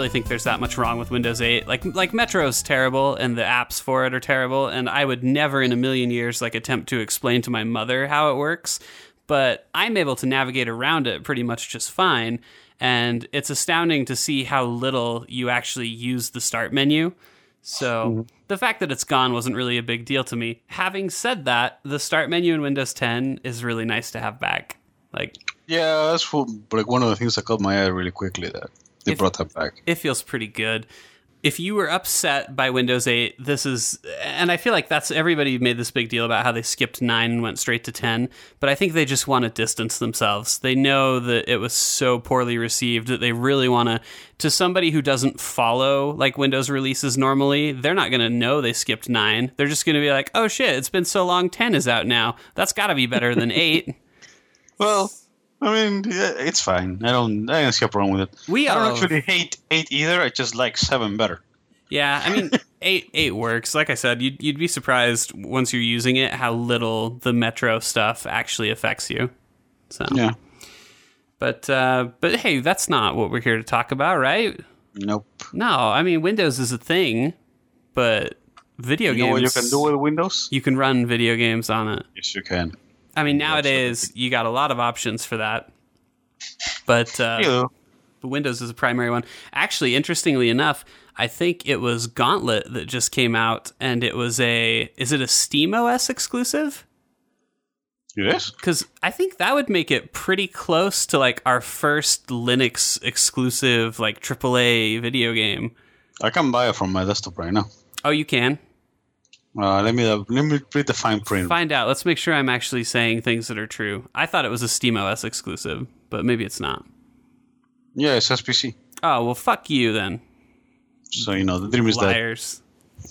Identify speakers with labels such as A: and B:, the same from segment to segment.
A: really think there's that much wrong with Windows 8. Like like Metro's terrible, and the apps for it are terrible, and I would never in a million years like attempt to explain to my mother how it works. But I'm able to navigate around it pretty much just fine, and it's astounding to see how little you actually use the start menu. So mm-hmm. the fact that it's gone wasn't really a big deal to me. Having said that, the start menu in Windows 10 is really nice to have back. Like
B: Yeah, that's for, like one of the things that caught my eye really quickly that they
A: If-
B: brought that back.
A: it feels pretty good. If you were upset by Windows 8, this is, and I feel like that's everybody made this big deal about how they skipped 9 and went straight to 10, but I think they just want to distance themselves. They know that it was so poorly received that they really want to, to somebody who doesn't follow like Windows releases normally, they're not going to know they skipped 9. They're just going to be like, oh shit, it's been so long, 10 is out now. That's got to be better than 8.
B: Well, I mean, it's fine. I don't, I don't see a problem with it.
A: We
B: I don't
A: are-
B: actually hate eight either. I just like seven better.
A: Yeah, I mean, eight eight works. Like I said, you'd you'd be surprised once you're using it how little the Metro stuff actually affects you. So,
B: Yeah.
A: but uh, but hey, that's not what we're here to talk about, right?
B: Nope.
A: No, I mean Windows is a thing, but video
B: You
A: games
B: you can do with Windows?
A: you can run video games on it.
B: Yes, you can.
A: I mean, nowadays you got a lot of options for that, but uh, But Windows is a primary one. Actually, interestingly enough, I think it was Gauntlet that just came out, and it was a is it a Steam OS exclusive?
B: Yes.
A: Because I think that would make it pretty close to like our first Linux exclusive like AAA video game.
B: I can buy it from my desktop right now.
A: Oh, you can
B: Uh, let me uh, let me read the fine print.
A: find out. Let's make sure I'm actually saying things that are true. I thought it was a SteamOS exclusive, but maybe it's not.
B: Yeah, it's SPC.
A: Oh well, fuck you then,
B: So you know the dream is dead.
A: liars,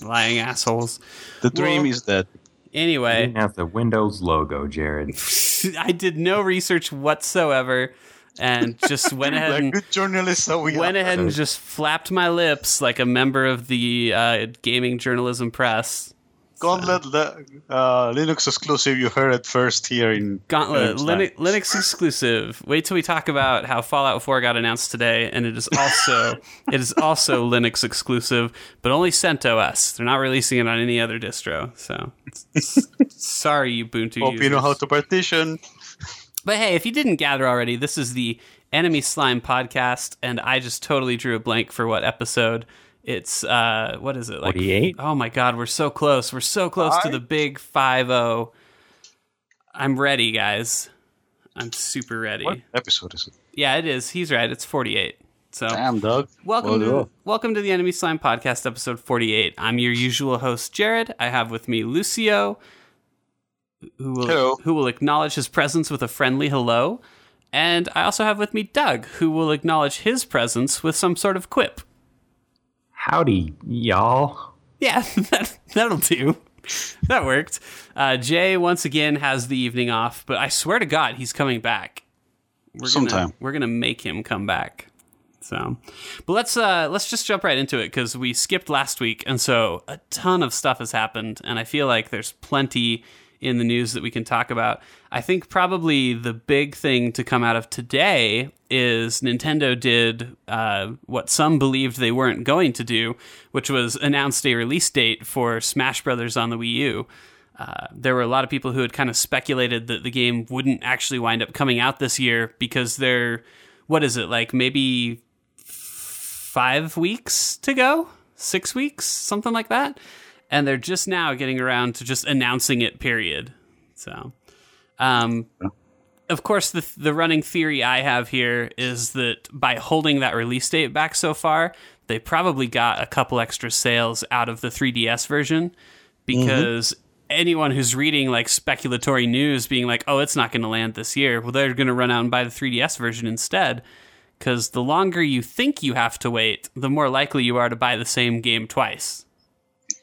A: lying assholes.
B: The dream
A: Well-
B: is dead.
A: Anyway,
C: Didn't have the Windows logo, Jared.
A: I did no research whatsoever and just went ahead
B: Like
A: and
B: good journalists that we
A: went
B: are.
A: ahead and just flapped my lips like a member of the uh, gaming journalism press.
B: Gauntlet uh, Linux exclusive. You heard it first here in
A: Gauntlet,
B: Linux
A: Linux, Linux exclusive. Wait till we talk about how Fallout 4 got announced today, and it is also it is also Linux exclusive, but only CentOS. They're not releasing it on any other distro. So, sorry, Ubuntu
B: Hope
A: users.
B: you know how to partition.
A: But hey, if you didn't gather already, this is the Enemy Slime podcast, and I just totally drew a blank for what episode. It's uh, what is it like?
C: 48?
A: Oh my god, we're so close. We're so close to the big five zero. I'm ready, guys. I'm super ready.
B: What episode is it?
A: Yeah, it is. He's right. It's 48. So
B: Damn, dog.
A: welcome
B: Well
A: to
B: done.
A: welcome to the Enemy Slime podcast, episode 48. I'm your usual host, Jared. I have with me Lucio, who will
B: Hello.
A: who will acknowledge his presence with a friendly hello, and I also have with me Doug, who will acknowledge his presence with some sort of quip.
C: Howdy, y'all.
A: Yeah, that, that'll do. That worked. Uh, Jay once again has the evening off, but I swear to God, he's coming back. We're Gonna,
B: Sometime.
A: we're gonna make him come back. So, but let's uh, let's just jump right into it because we skipped last week, and so a ton of stuff has happened, and I feel like there's plenty in the news that we can talk about. I think probably the big thing to come out of today is Nintendo did uh, what some believed they weren't going to do, which was announced a release date for Smash Brothers on the Wii U. Uh, there were a lot of people who had kind of speculated that the game wouldn't actually wind up coming out this year because they're, what is it, like maybe five weeks to go? Six weeks? Something like that? And they're just now getting around to just announcing it, period. So, um, of course, the, the running theory I have here is that by holding that release date back so far, they probably got a couple extra sales out of the 3DS version because anyone who's reading like speculatory news being like, oh, it's not going to land this year, well, they're going to run out and buy the 3DS version instead. Because the longer you think you have to wait, the more likely you are to buy the same game twice.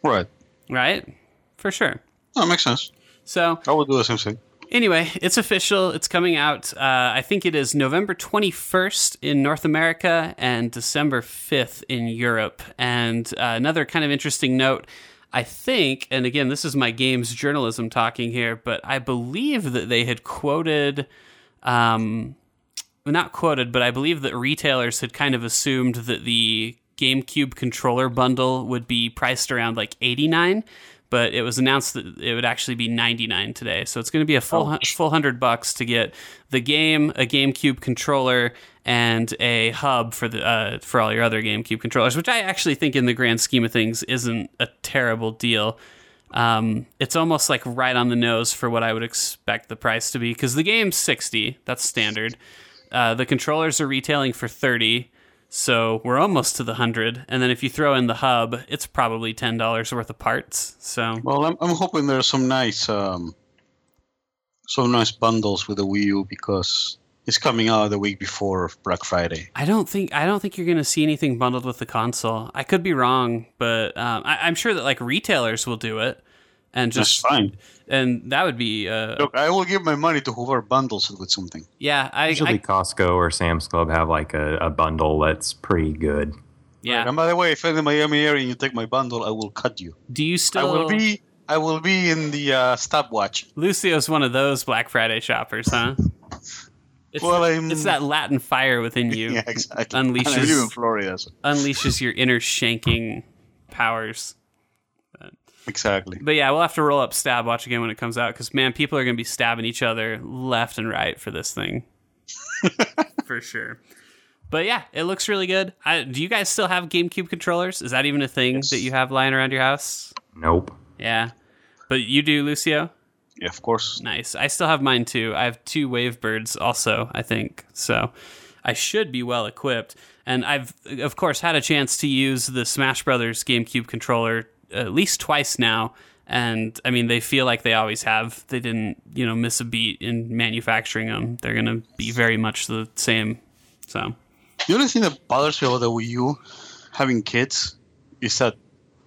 B: Right.
A: Right? For sure.
B: That makes sense.
A: So,
B: I would do the same thing.
A: Anyway, it's official. It's coming out. Uh, I think it is November 21st in North America and December 5th in Europe. And uh, another kind of interesting note I think, and again, this is my games journalism talking here, but I believe that they had quoted um, not quoted, but I believe that retailers had kind of assumed that the GameCube controller bundle would be priced around like 89, but it was announced that it would actually be 99 today. So it's going to be a full hu- full 100 bucks to get the game, a GameCube controller, and a hub for the uh, for all your other GameCube controllers, which I actually think in the grand scheme of things isn't a terrible deal. Um, it's almost like right on the nose for what I would expect the price to be because the game's 60, that's standard. Uh, the controllers are retailing for 30, so we're almost to the 100. And then if you throw in the hub, it's probably $10 worth of parts. So
B: Well, I'm, I'm hoping there's some nice, um, some nice bundles with the Wii U because it's coming out the week before Black Friday.
A: I don't think I don't think you're going to see anything bundled with the console. I could be wrong, but um, I, I'm sure that like retailers will do it, and
B: That's
A: just
B: fine.
A: and that would be uh,
B: Look, I will give my money to whoever bundles it with something.
A: yeah. I,
C: Usually
A: I
C: Costco or Sam's Club have like a, a bundle that's pretty good.
A: yeah.
B: And by the way, if you're in the Miami area and you take my bundle, I will cut you.
A: Do you still?
B: I will be. I will be in the uh, stopwatch.
A: Lucio's one of those Black Friday shoppers, huh? It's,
B: Well, I'm-
A: it's that Latin fire within you
B: Yeah, exactly.
A: Unleashes-
B: And I live in Florida. So.
A: unleashes your inner shanking powers.
B: Exactly.
A: But yeah, we'll have to roll up Stab Watch again when it comes out because man, people are going to be stabbing each other left and right for this thing, for sure. But yeah, it looks really good. I, do you guys still have GameCube controllers? Is that even a thing that you have lying around your house?
C: Nope.
A: Yeah, but you do, Lucio.
B: Yeah, of course.
A: Nice. I still have mine too. I have two Wavebirds also, I think. So I should be well equipped. And I've, of course, had a chance to use the Smash Brothers GameCube controller at least twice now. And I mean, they feel like they always have. They didn't, you know, miss a beat in manufacturing them. They're going to be very much the same. So,
B: The only thing that bothers me about the Wii U having kids is that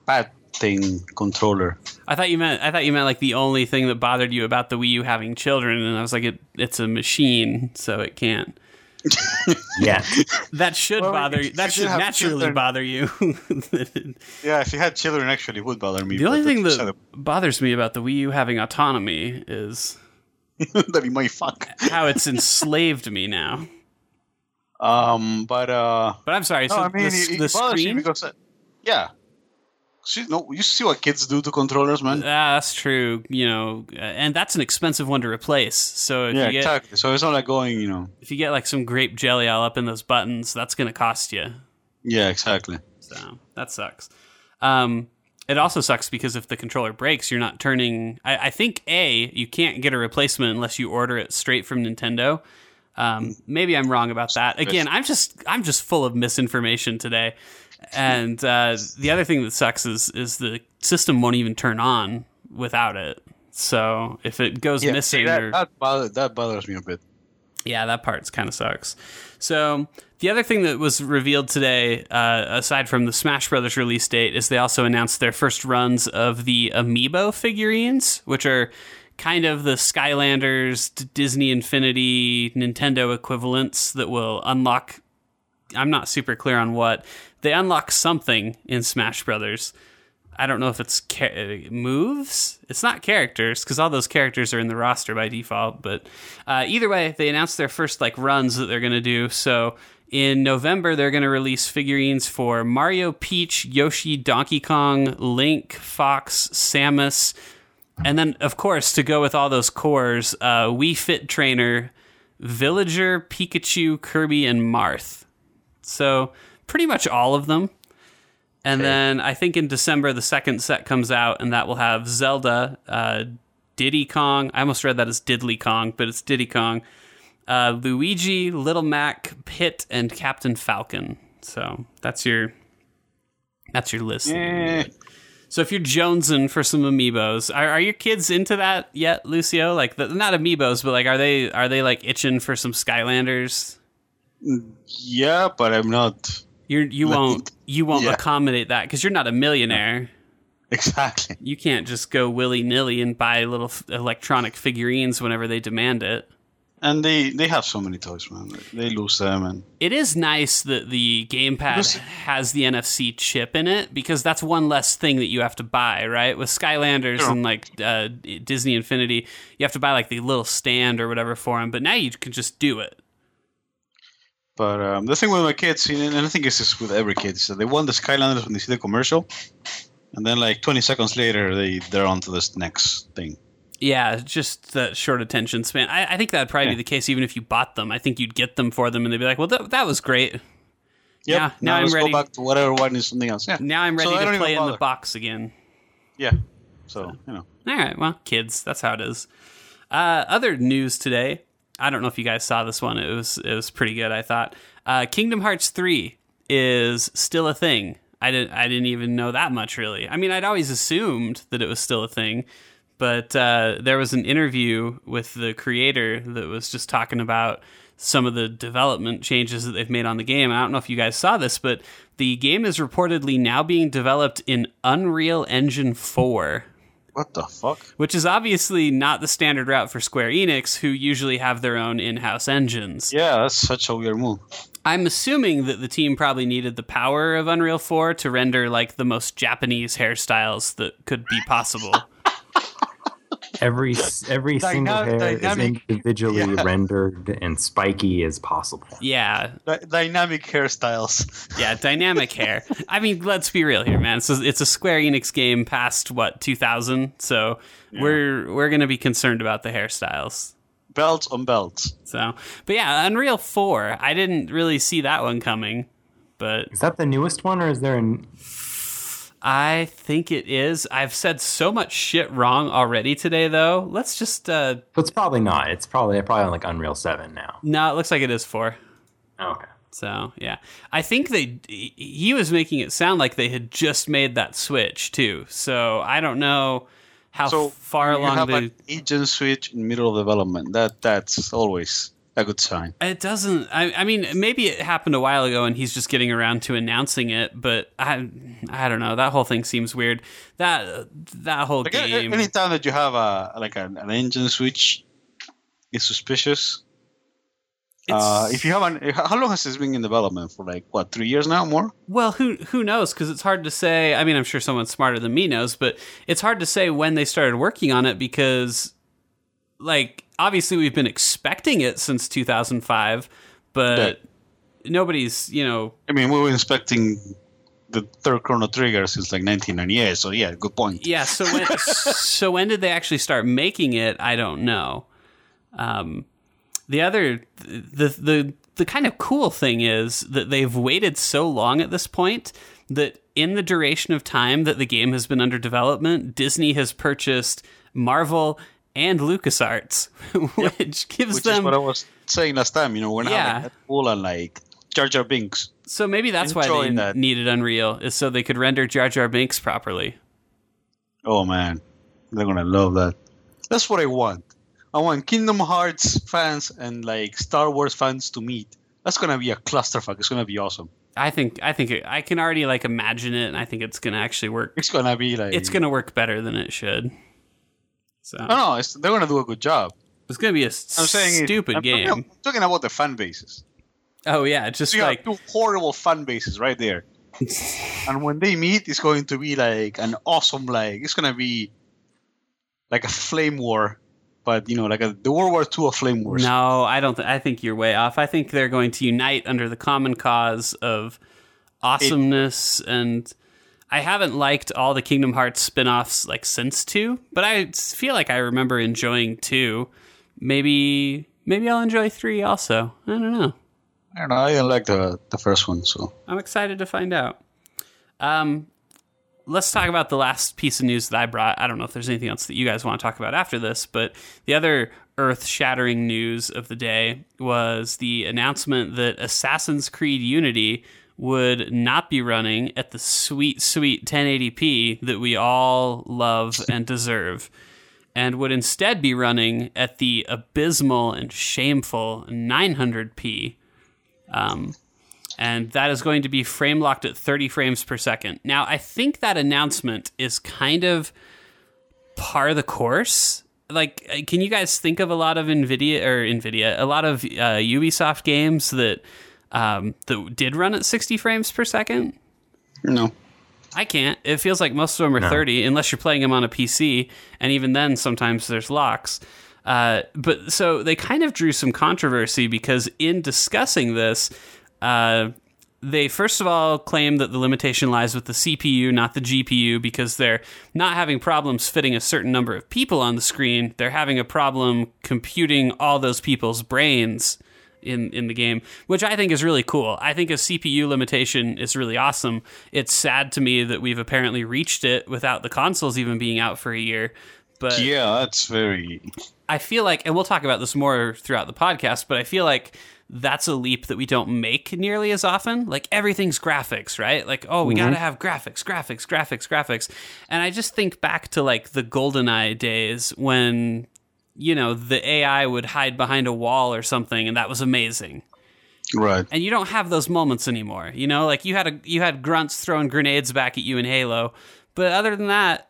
B: bad thing controller.
A: I thought you meant I thought you meant like the only thing that bothered you about the Wii U having children, and I was like, it, it's a machine, so it can't.
C: Yeah.
A: That should
B: Well,
A: bother you.
B: you
A: That should naturally
B: children-
A: bother you.
B: Yeah, if you had children, actually, it would bother me.
A: the only thing
B: that's
A: that bothers me about the Wii U having autonomy is
B: that he might fuck.
A: how it's enslaved me now.
B: Um, but uh,
A: But I'm sorry.
B: no,
A: So
B: I mean,
A: the,
B: it, it
A: the
B: bothers me
A: screen.
B: because uh, yeah, see, no, you see what kids do to controllers, man.
A: Ah, that's true. You know, uh, and that's an expensive one to replace. So if
B: yeah,
A: you get
B: exactly. So it's not like going, you know.
A: if you get like some grape jelly all up in those buttons, that's going to cost you.
B: Yeah, exactly.
A: So that sucks. Um, it also sucks because if the controller breaks, you're not turning. I, I think a you can't get a replacement unless you order it straight from Nintendo. Um, maybe I'm wrong about that. Again, I'm just I'm just full of misinformation today. And uh, the other thing that sucks is is the system won't even turn on without it. So if it goes
B: Yeah,
A: missing,
B: see, that,
A: or,
B: that, bother, that bothers me a bit.
A: yeah, that part's kind of sucks. So the other thing that was revealed today, uh, aside from the Smash Brothers release date, is they also announced their first runs of the Amiibo figurines, which are kind of the Skylanders, Disney Infinity, Nintendo equivalents that will unlock. I'm not super clear on what they unlock something in Smash Brothers. I don't know if it's ca- moves. It's not characters because all those characters are in the roster by default. But uh, either way, they announced their first like runs that they're going to do. So in November, they're going to release figurines for Mario, Peach, Yoshi, Donkey Kong, Link, Fox, Samus, and then of course to go with all those cores, uh, Wii Fit Trainer, Villager, Pikachu, Kirby, and Marth. So pretty much all of them. And then I think in December the second set comes out, and that will have Zelda, uh, Diddy Kong. I almost read that as Diddley Kong, but it's Diddy Kong. Uh, Luigi, Little Mac, Pit, and Captain Falcon. So that's your that's your list.
B: Eh,
A: So if you're jonesing for some amiibos, are, are your kids into that yet, Lucio? Like the, not amiibos, but like are they are they like itching for some Skylanders?
B: Yeah, but I'm not
A: You're, you won't you won't
B: Yeah.
A: accommodate that because you're not a millionaire.
B: exactly.
A: You can't just go willy nilly and buy little f- electronic figurines whenever they demand it.
B: And they they have so many toys, man. They lose them, and
A: It is nice that the gamepad has the NFC chip in it because that's one less thing that you have to buy, right? With Skylanders
B: Sure.
A: and like uh, Disney Infinity, you have to buy like the little stand or whatever for them, but now you can just do it.
B: But um, the thing with my kids, and I think it's just with every kid, is that they want the Skylanders when they see the commercial, and then like 20 seconds later, they they're on to this next thing.
A: Yeah, just that short attention span. I, I think that'd probably
B: Yeah.
A: be the case even if you bought them. I think you'd get them for them and they'd be like, well, that, that was great.
B: Yep.
A: Yeah, now
B: now
A: I'm
B: let's
A: ready-
B: go back to whatever one is something else. Yeah.
A: Now I'm ready
B: I
A: to play in the box again.
B: Yeah. So you know.
A: All right, well, kids, that's how it is. Uh, other news today. I don't know if you guys saw this one. It was it was pretty good. I thought uh, Kingdom Hearts three is still a thing. I didn't I didn't even know that much really. I mean, I'd always assumed that it was still a thing, but uh, there was an interview with the creator that was just talking about some of the development changes that they've made on the game. I don't know if you guys saw this, but the game is reportedly now being developed in Unreal Engine 4
B: What the fuck?
A: which is obviously not the standard route for Square Enix, who usually have their own in house engines.
B: Yeah, that's such a weird move.
A: I'm assuming that the team probably needed the power of Unreal 4 to render like the most Japanese hairstyles that could be possible.
C: Every every single hair
B: dynamic-
C: is individually
B: yeah.
C: rendered and spiky as possible.
A: yeah,
B: Dy- dynamic hairstyles.
A: yeah, dynamic hair. I mean, let's be real here, man. It's a, it's a Square Enix game past what 2000, so we're we're gonna be concerned about the hairstyles.
B: belts on belts.
A: So, but yeah, Unreal 4. I didn't really see that one coming, but
C: Is that the newest one, or is there an?
A: I think it is. I've said so much shit wrong already today, though. Let's just. uh
C: It's probably not. It's probably probably on like Unreal Seven now.
A: No, it looks like it is four.
C: Okay.
A: So yeah, I think they. He was making it sound like they had just made that switch too. So I don't know how
B: So
A: far
B: you
A: along
B: have
A: the.
B: an engine switch in middle of development. That that's always a good sign.
A: It doesn't. I, I mean, maybe it happened a while ago, and he's just getting around to announcing it. But I, I don't know. That whole thing seems weird. That that whole
B: Like,
A: game.
B: anytime that you have a like an, an engine switch, is suspicious. Uh, if you have an, how long has this been in development for? Like what, three years now? More?
A: Well, who who knows? Because it's hard to say. I mean, I'm sure someone smarter than me knows, but it's hard to say when they started working on it because, like, obviously we've been expecting it since 2005, but nobody's, you know,
B: I mean, we were expecting the third Chrono Trigger since like 1998. So yeah, good point.
A: yeah. So when so when did they actually start making it? I don't know. Um, the other the the the kind of cool thing is that they've waited so long at this point that in the duration of time that the game has been under development, Disney has purchased Marvel and LucasArts, which gives
B: Which
A: them
B: is what I was saying last time. You know, we're not
A: Yeah.
B: like Deadpool and like Jar Jar Binks.
A: so maybe that's why they
B: enjoying that.
A: needed Unreal is so they could render Jar Jar Binks properly.
B: Oh man, they're gonna love that. That's what I want. I want Kingdom Hearts fans and like Star Wars fans to meet. That's gonna be a clusterfuck. It's gonna be awesome.
A: I think I think it, I can already like imagine it, and I think it's gonna actually work.
B: It's gonna be like
A: It's gonna work better than it should. So
B: No, no, it's, they're gonna do a good job.
A: it's gonna be a
B: I'm saying it-
A: stupid
B: I'm
A: game.
B: I'm talking about the fan bases.
A: Oh yeah, just
B: You
A: like
B: have two horrible fan bases right there. and when they meet, it's going to be like an awesome like. It's gonna be like a flame war, but you know, like a the World War II of flame wars.
A: no, I don't. Th- I think you're way off. I think they're going to unite under the common cause of awesomeness and. I haven't liked all the Kingdom Hearts spin-offs like since 2, but I feel like I remember enjoying 2. Maybe maybe I'll enjoy 3 also. I don't know.
B: I don't know. I didn't like the the first one, so
A: I'm excited to find out. Um, let's talk about the last piece of news that I brought. I don't know if there's anything else that you guys want to talk about after this, but the other earth shattering news of the day was the announcement that Assassin's Creed Unity would not be running at the sweet, sweet 1080p that we all love and deserve, and would instead be running at the abysmal and shameful 900p. Um, and that is going to be frame locked at 30 frames per second. Now, I think that announcement is kind of par the course. Like, uh, can you guys think of a lot of Nvidia or Nvidia, a lot of uh, Ubisoft games that um, that did run at 60 frames per second?
B: no.
A: I can't. It feels like most of them are
C: No.
A: 30 unless you're playing them on a PC, and even then, sometimes there's locks. Uh, but so they kind of drew some controversy because in discussing this, uh, they first of all claim that the limitation lies with the CPU, not the GPU, because they're not having problems fitting a certain number of people on the screen. They're having a problem computing all those people's brains in in the game, which I think is really cool. I think a CPU limitation is really awesome. It's sad to me that we've apparently reached it without the consoles even being out for a year. But
B: Yeah, that's very.
A: I feel like, and we'll talk about this more throughout the podcast, but I feel like that's a leap that we don't make nearly as often. Like everything's graphics, right? Like, oh, we got to mm-hmm. have graphics, graphics, graphics, graphics. And I just think back to like the GoldenEye days when, you know, the AI would hide behind a wall or something, and that was amazing.
B: Right.
A: And you don't have those moments anymore. You know, like you had a you had grunts throwing grenades back at you in Halo, but other than that,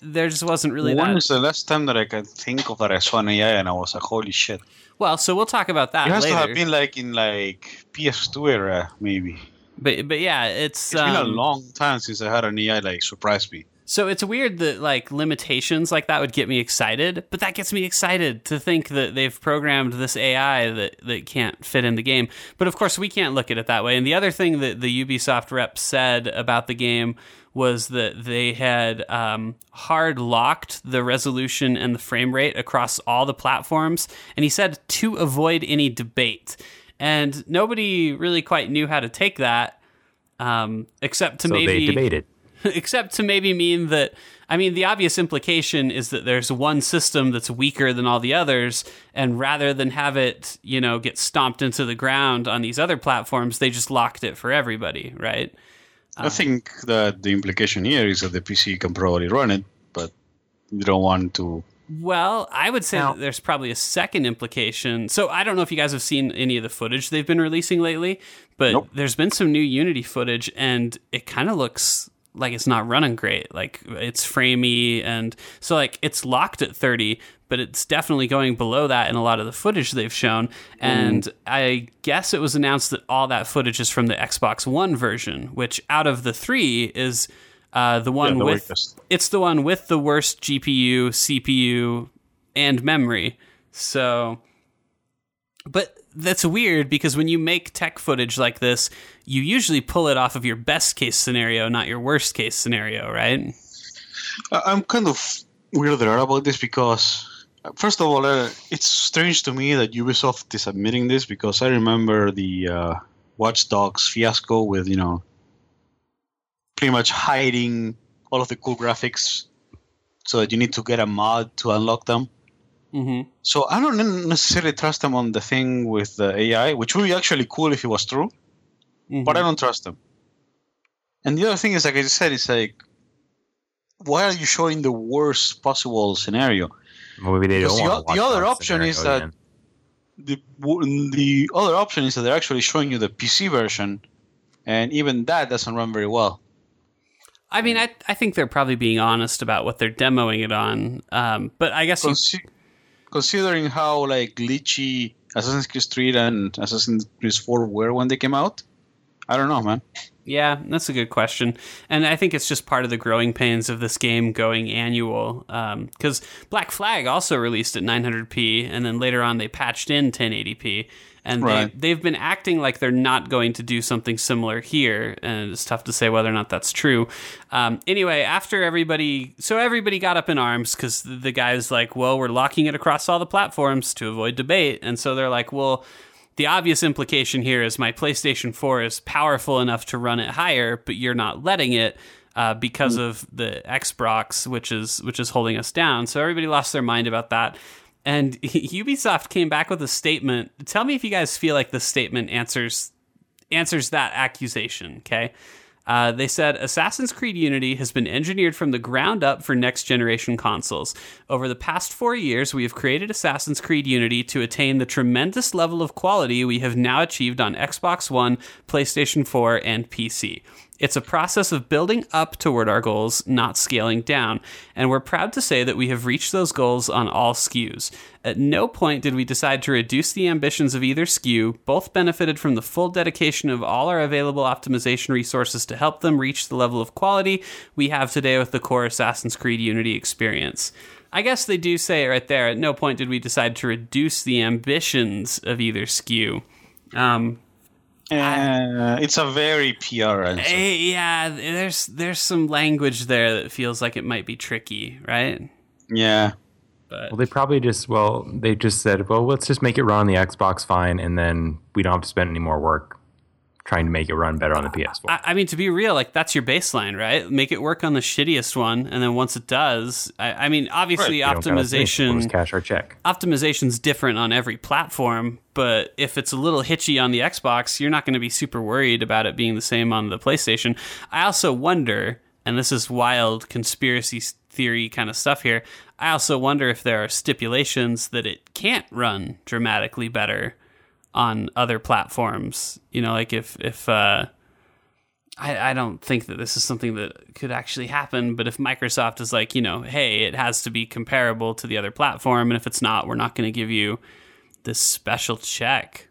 A: there just wasn't really
B: When
A: that.
B: is the last time that I can think of that I saw an AI and I was like, holy shit?
A: Well, so we'll talk about that
B: It has
A: later.
B: to have been like in like PS2 era, maybe.
A: But but yeah, it's
B: It's been a
A: um,
B: long time since I had an AI like surprise me.
A: So it's weird that like limitations like that would get me excited, but that gets me excited to think that they've programmed this AI that that can't fit in the game. But of course, we can't look at it that way. And the other thing that the Ubisoft rep said about the game was that they had um, hard locked the resolution and the frame rate across all the platforms, and he said to avoid any debate. And nobody really quite knew how to take that, um, except to
C: So
A: maybe
C: they debated.
A: except to maybe mean that I mean the obvious implication is that there's one system that's weaker than all the others and rather than have it, you know, get stomped into the ground on these other platforms, they just locked it for everybody, right?
B: I um, think that the implication here is that the PC can probably run it, but you don't want to.
A: Well, I would say
C: Now-
A: that there's probably a second implication. So I don't know if you guys have seen any of the footage they've been releasing lately, but
B: Nope.
A: there's been some new Unity footage and it kind of looks like it's not running great. Like it's framey and so like it's locked at 30, but it's definitely going below that in a lot of the footage they've shown. And I guess it was announced that all that footage is from the Xbox One version, which out of the 3 is uh, the one
B: the
A: with
B: weakest.
A: it's the one with the worst GPU, CPU, and memory. So, but that's weird because when you make tech footage like this, you usually pull it off of your best case scenario, not your worst case scenario, right?
B: I'm kind of weirded out about this because, first of all, uh, it's strange to me that Ubisoft is admitting this because I remember the uh, Watch Dogs fiasco with, you know, pretty much hiding all of the cool graphics so that you need to get a mod to unlock them.
A: hmm
B: So I don't necessarily trust them on the thing with the AI, which would be actually cool if it was true, but I don't trust them. And the other thing is, like I just said, it's like, why are you showing the worst possible scenario?
C: Maybe they
B: Because
C: don't
B: the
C: want
B: o- the other option is that-
C: Again.
B: The the other option is that they're actually showing you the PC version, and even that doesn't run very well.
A: I mean, I I think they're probably being honest about what they're demoing it on. Um, but I guess you,
B: considering how like glitchy Assassin's Creed 3 and Assassin's Creed 4 were when they came out, I don't know, man.
A: Yeah, that's a good question, and I think it's just part of the growing pains of this game going annual. Because Black Flag also released at 900p, and then later on they patched in 1080p, and
B: Right.
A: they, they've been acting like they're not going to do something similar here, and it's tough to say whether or not that's true. Um, anyway, after everybody, so everybody got up in arms because the, the guy's like, "Well, we're locking it across all the platforms to avoid debate," and so they're like, "Well." The obvious implication here is my PlayStation 4 is powerful enough to run it higher, but you're not letting it uh, because of the Xbox, which is which is holding us down. So everybody lost their mind about that. And Ubisoft came back with a statement. Tell me if you guys feel like this statement answers answers that accusation. Okay. Uh, they said Assassin's Creed Unity has been engineered from the ground up for next generation consoles. Over the past four years, we have created Assassin's Creed Unity to attain the tremendous level of quality we have now achieved on Xbox One, PlayStation 4, and PC. It's a process of building up toward our goals, not scaling down, and we're proud to say that we have reached those goals on all SKUs. At no point did we decide to reduce the ambitions of either SKU, both benefited from the full dedication of all our available optimization resources to help them reach the level of quality we have today with the core Assassin's Creed Unity experience. I guess they do say it right there. At no point did we decide to reduce the ambitions of either SKU. Um,
B: Uh, it's a very PR answer.
A: eh, yeah, there's there's some language there that feels like it might be tricky, right?
B: yeah.
A: But
C: Well, they probably just well, they just said, well, let's just make it run on the Xbox fine, and then we don't have to spend any more work trying to make it run better on the PS4.
A: I, I mean, to be real, like that's your baseline, right? Make it work on the shittiest one, and then once it does, I, I mean, obviously
C: We don't gotta think, we'll
A: optimization
C: cash check.
A: optimization's different on every platform, but if it's a little hitchy on the Xbox, you're not going to be super worried about it being the same on the PlayStation. I also wonder, and this is wild conspiracy theory kind of stuff here. I also wonder if there are stipulations that it can't run dramatically better on other platforms. You know, like if if uh I, I don't think that this is something that could actually happen, but if Microsoft is like, you know, hey, it has to be comparable to the other platform, and if it's not, we're not going to give you this special check.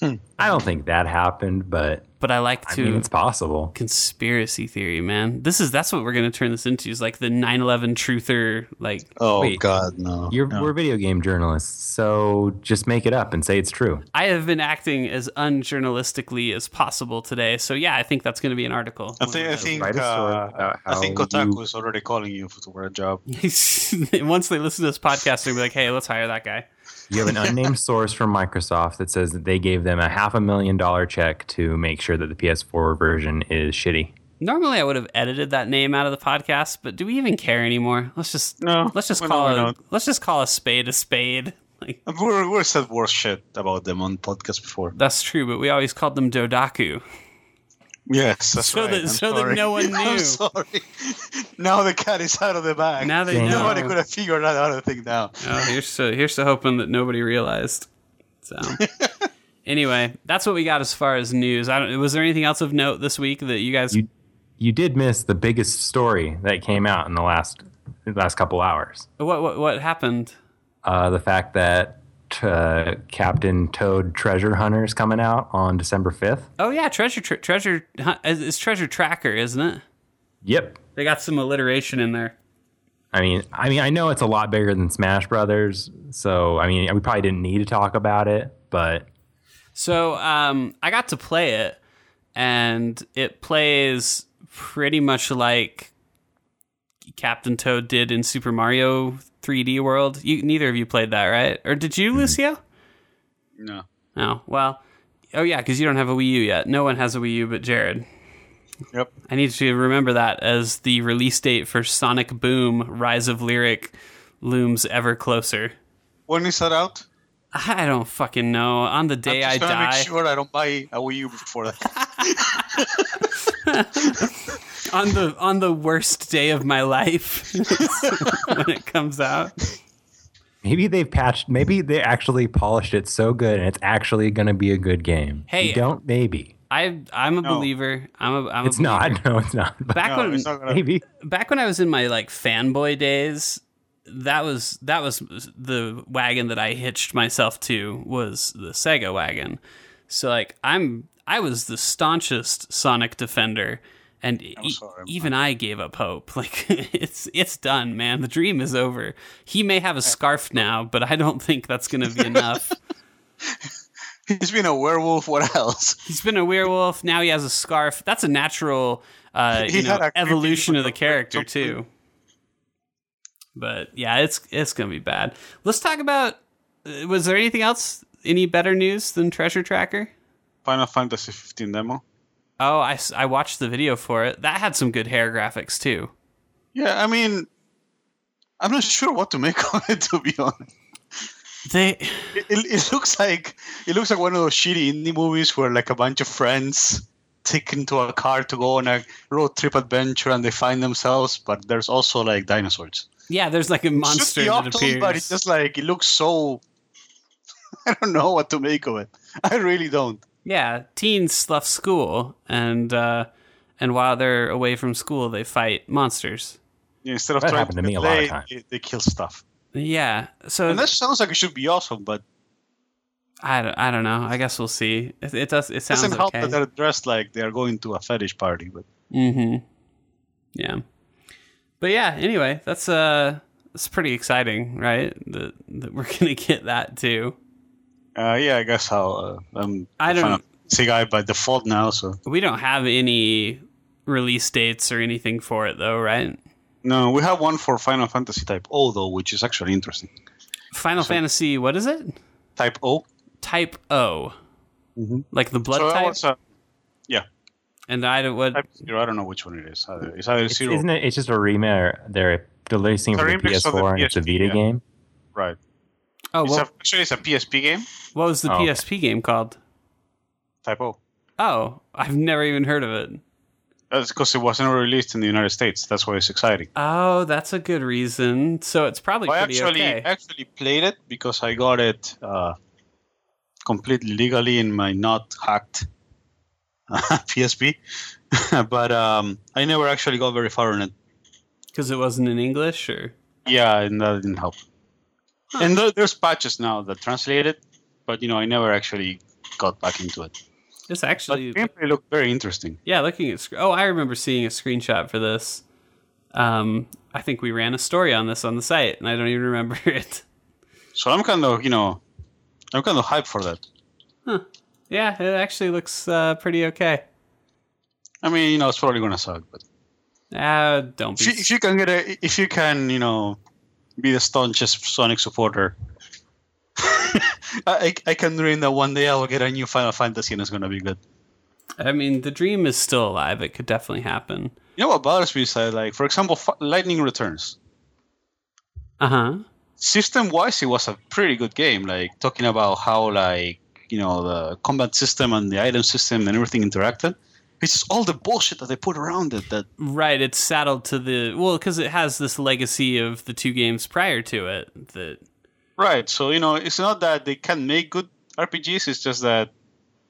C: I don't think that happened, but
A: But I like
C: I
A: to
C: mean, it's possible.
A: conspiracy theory, man. This is that's what we're going to turn this into is like the 9/11 truther like
B: Oh
C: Wait.
B: God, no.
C: You're,
B: no.
C: We're video game journalists, so just make it up and say it's true.
A: I have been acting as unjournalistically as possible today. So yeah, I think that's going to be an article.
B: I think I think
C: Write a story
B: uh, I think Kotaku
C: you-
B: is already calling you for, for a job.
A: Once they listen to this podcast, they'll be like, "Hey, let's hire that guy."
C: You have an unnamed source from Microsoft that says that they gave them a half a million dollar check to make sure that the PS4 version is shitty.
A: Normally, I would have edited that name out of the podcast, but do we even care anymore? Let's just
B: No,
A: let's just call
B: know we
A: a, let's just call a spade a spade. Like
B: We're, we're said worse shit about them on podcast before.
A: that's true, but we always called them Dodaku.
B: Yes, that's
A: So
B: right.
A: that-
B: I'm
A: so that
B: sorry.
A: no one knew.
B: I'm
A: knew.
B: sorry. now the cat is out of the bag.
A: Now they
C: Damn.
A: know.
B: Nobody could have figured that out. I think now.
A: Oh, here's to here's to hoping that nobody realized. So anyway, that's what we got as far as news. I don't. Was there anything else of note this week that you guys?
C: You you did miss the biggest story that came out in the last the last couple hours.
A: what what what happened?
C: Uh, the fact that uh, Captain Toad Treasure Hunter is coming out on December fifth.
A: Oh yeah, treasure treasure it's treasure tracker, isn't it?
C: Yep.
A: They got some alliteration in there.
C: I mean, I mean, I know it's a lot bigger than Smash Brothers, so I mean, we probably didn't need to talk about it, but
A: So um, I got to play it, and it plays pretty much like Captain Toad did in Super Mario 3D World. You, neither of you played that, right? Or did you, hmm. Lucio?
B: No.
A: Oh well. Oh yeah, because you don't have a Wii U yet. No one has a Wii U but Jared.
B: Yep.
A: I need to remember that as the release date for Sonic Boom: Rise of Lyric looms ever closer.
B: When is that out?
A: I don't fucking know. On the day
B: I'm just gonna
A: die,
B: make sure I don't buy a Wii U before that.
A: on the on the worst day of my life when it comes out.
C: maybe they've patched, maybe they actually polished it so good, and it's actually going to be a good game.
A: Hey,
C: you don't maybe.
A: I I'm a
B: No.
A: believer. I'm a I'm
C: It's
A: a
C: not. No, it's not.
A: Back
B: No,
A: when
B: not gonna.
C: maybe.
A: back when I was in my like fanboy days, that was that was the wagon that I hitched myself to was the Sega wagon. So like I'm I was the staunchest Sonic defender and e-
B: sorry,
A: even I gave up hope. Like it's it's done, man. The dream is over. He may have a scarf now, but I don't think that's going to be enough.
B: He's been a werewolf. What else?
A: He's been a werewolf. Now he has a scarf. That's a natural, uh, you know, evolution of the character too. But yeah, it's it's gonna be bad. Let's talk about. uh, Was there anything else? Any better news than Treasure Tracker?
B: Final Fantasy 15 demo.
A: Oh, I, I watched the video for it. That had some good hair graphics too.
B: Yeah, I mean, I'm not sure what to make of it. To be honest,
A: They
B: it, it, looks like it looks like one of those shitty indie movies where like a bunch of friends take into a car to go on a road trip adventure and they find themselves, but there's also like dinosaurs.
A: yeah, there's like a
B: It
A: monster
B: be
A: that appears.
B: but it's just like it looks so. I don't know what to make of it. I really don't.
A: Yeah, teens left school, and uh, and while they're away from school, they fight monsters.
B: Yeah, instead of
C: That
B: trying
C: happened to
B: to
C: me a
B: get
C: lot of times.
B: They, they kill stuff.
A: Yeah, so
B: And that sounds like it should be awesome, but
A: I don't, I don't know. I guess we'll see. It, it does. It
B: it
A: sounds
B: doesn't help
A: okay.
B: that they're dressed like they're going to a fetish party. But
A: Mm-hmm. Yeah. But yeah, anyway, that's uh that's pretty exciting, right? That that we're gonna get that too.
B: Uh, yeah, I guess I'll. Uh, I'm
A: I
B: a
A: don't-
B: Final Fantasy guy by default now, so
A: We don't have any release dates or anything for it though, right?
B: no, we have one for Final Fantasy Type O though, which is actually interesting.
A: Final Fantasy, what is it?
B: Type O.
A: Type O,
B: Mhm.
A: like the blood
B: so
A: type.
B: was, uh, yeah,
A: and I don't what.
B: Type Zero. I don't know which one it is. Either. It's either
C: It's,
B: zero.
C: isn't it? It's just a remake. They're releasing it
B: It's
C: for the
B: remix of the
C: PS4 and it's a
B: PSP,
C: Vita
B: yeah.
C: game.
B: Right.
A: Oh,
B: It's
A: well,
B: a, actually, it's a PSP game.
A: what was the
C: Oh, okay.
A: PSP game called?
B: Typo.
A: Oh, I've never even heard of it.
B: That's because it wasn't released in the United States. That's why it's exciting.
A: Oh, that's a good reason. So it's probably
B: I
A: pretty
B: actually
A: okay.
B: actually played it because I got it uh, completely legally in my not hacked PSP, but um, I never actually got very far in it.
A: Because it wasn't in English, or
B: Yeah, and that didn't help. And there, there's patches now that translate it, but you know I never actually got back into it.
A: it's
B: But
A: actually
B: the gameplay looked very interesting.
A: yeah. Looking at sc- oh, I remember seeing a screenshot for this. Um, I think we ran a story on this on the site, and I don't even remember it.
B: So I'm kind of you know I'm kind of hyped for that.
A: Yeah, it actually looks uh, pretty okay.
B: I mean, you know, it's probably gonna suck, but
A: Uh, don't
B: if
A: be.
B: you, if you can get a, if you can, you know, be the staunchest Sonic supporter, I, I can dream that one day I will get a new Final Fantasy and it's gonna be good.
A: I mean, the dream is still alive. It could definitely happen.
B: You know what bothers me is that, like, for example, F- Lightning Returns.
A: Uh huh.
B: System wise, it was a pretty good game. Like talking about how, like, you know, the combat system and the item system and everything interacted. It's just all the bullshit that they put around it. That
A: Right, it's saddled to the well because it has this legacy of the two games prior to it. That
B: right. So you know, it's not that they can make good RPGs. It's just that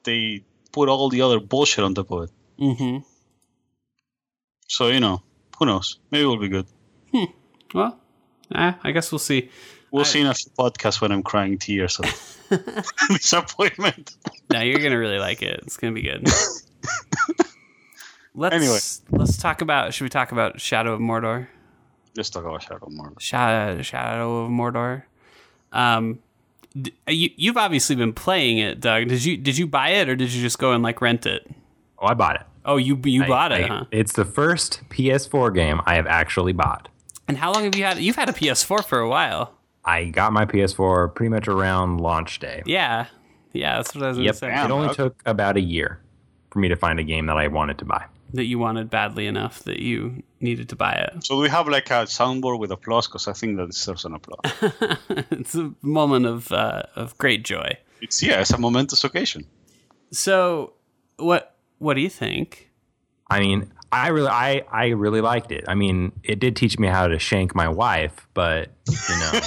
B: they put all the other bullshit on top of it.
A: mm-hmm.
B: So you know, who knows? Maybe it'll be good.
A: Well, eh, I guess we'll see.
B: We'll
A: I-
B: see in a few podcasts when I'm crying tears of disappointment.
A: No, you're gonna really like it. It's gonna be good. let's
B: Anyway.
A: let's talk about. Should we talk about Shadow of Mordor?
B: Let's talk about Shadow of Mordor.
A: Shadow, Shadow of Mordor. Um, d- you you've obviously been playing it, Doug. Did you did you buy it or did you just go and like rent it?
C: Oh, I bought it.
A: Oh, you you
C: I-
A: bought it,
C: I-
A: huh?
C: It's the first PS4 game I have actually bought.
A: And how long have you had? You've had a PS4 for a while.
C: I got my PS4 pretty much around launch day.
A: Yeah, yeah. That's what I was gonna
C: Yep.
A: say.
C: It only
B: okay.
C: took about a year for me to find a game that I wanted to buy.
A: That you wanted badly enough that you needed to buy it.
B: So we have like a soundboard with applause because I think that it deserves an applause.
A: it's a moment of uh, of great joy.
B: it's yeah, it's a momentous occasion.
A: So, what what do you think?
C: I mean, I really, I, I really liked it. I mean, it did teach me how to shank my wife, but you know,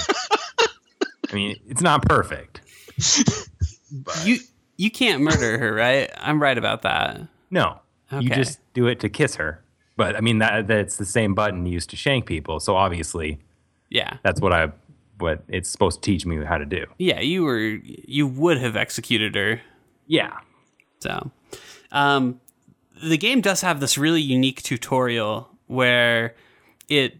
C: I mean, it's not perfect.
A: You you can't murder her, right? I'm right about that.
C: No, you just do it to kiss her. But I mean, that that's the same button used to shank people. So obviously,
A: Yeah,
C: that's what I, what it's supposed to teach me how to do.
A: yeah. You were you would have executed her.
C: Yeah,
A: So, um, the game does have this really unique tutorial where it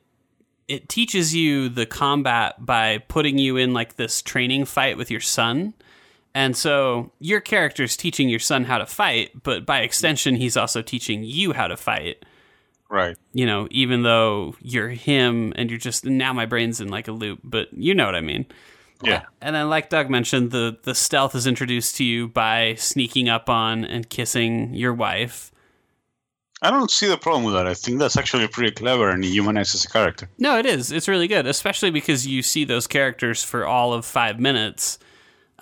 A: it teaches you the combat by putting you in like this training fight with your son. And so your character's teaching your son how to fight, but by extension, he's also teaching you how to fight.
B: Right.
A: You know, even though you're him and you're just now my brain's in like a loop, but you know what I mean.
B: Yeah.
A: And then, like Doug mentioned, the the stealth is introduced to you by sneaking up on and kissing your wife.
B: I don't see the problem with that. I think that's actually pretty clever and humanizes a character.
A: No, it is. It's really good, especially because you see those characters for all of five minutes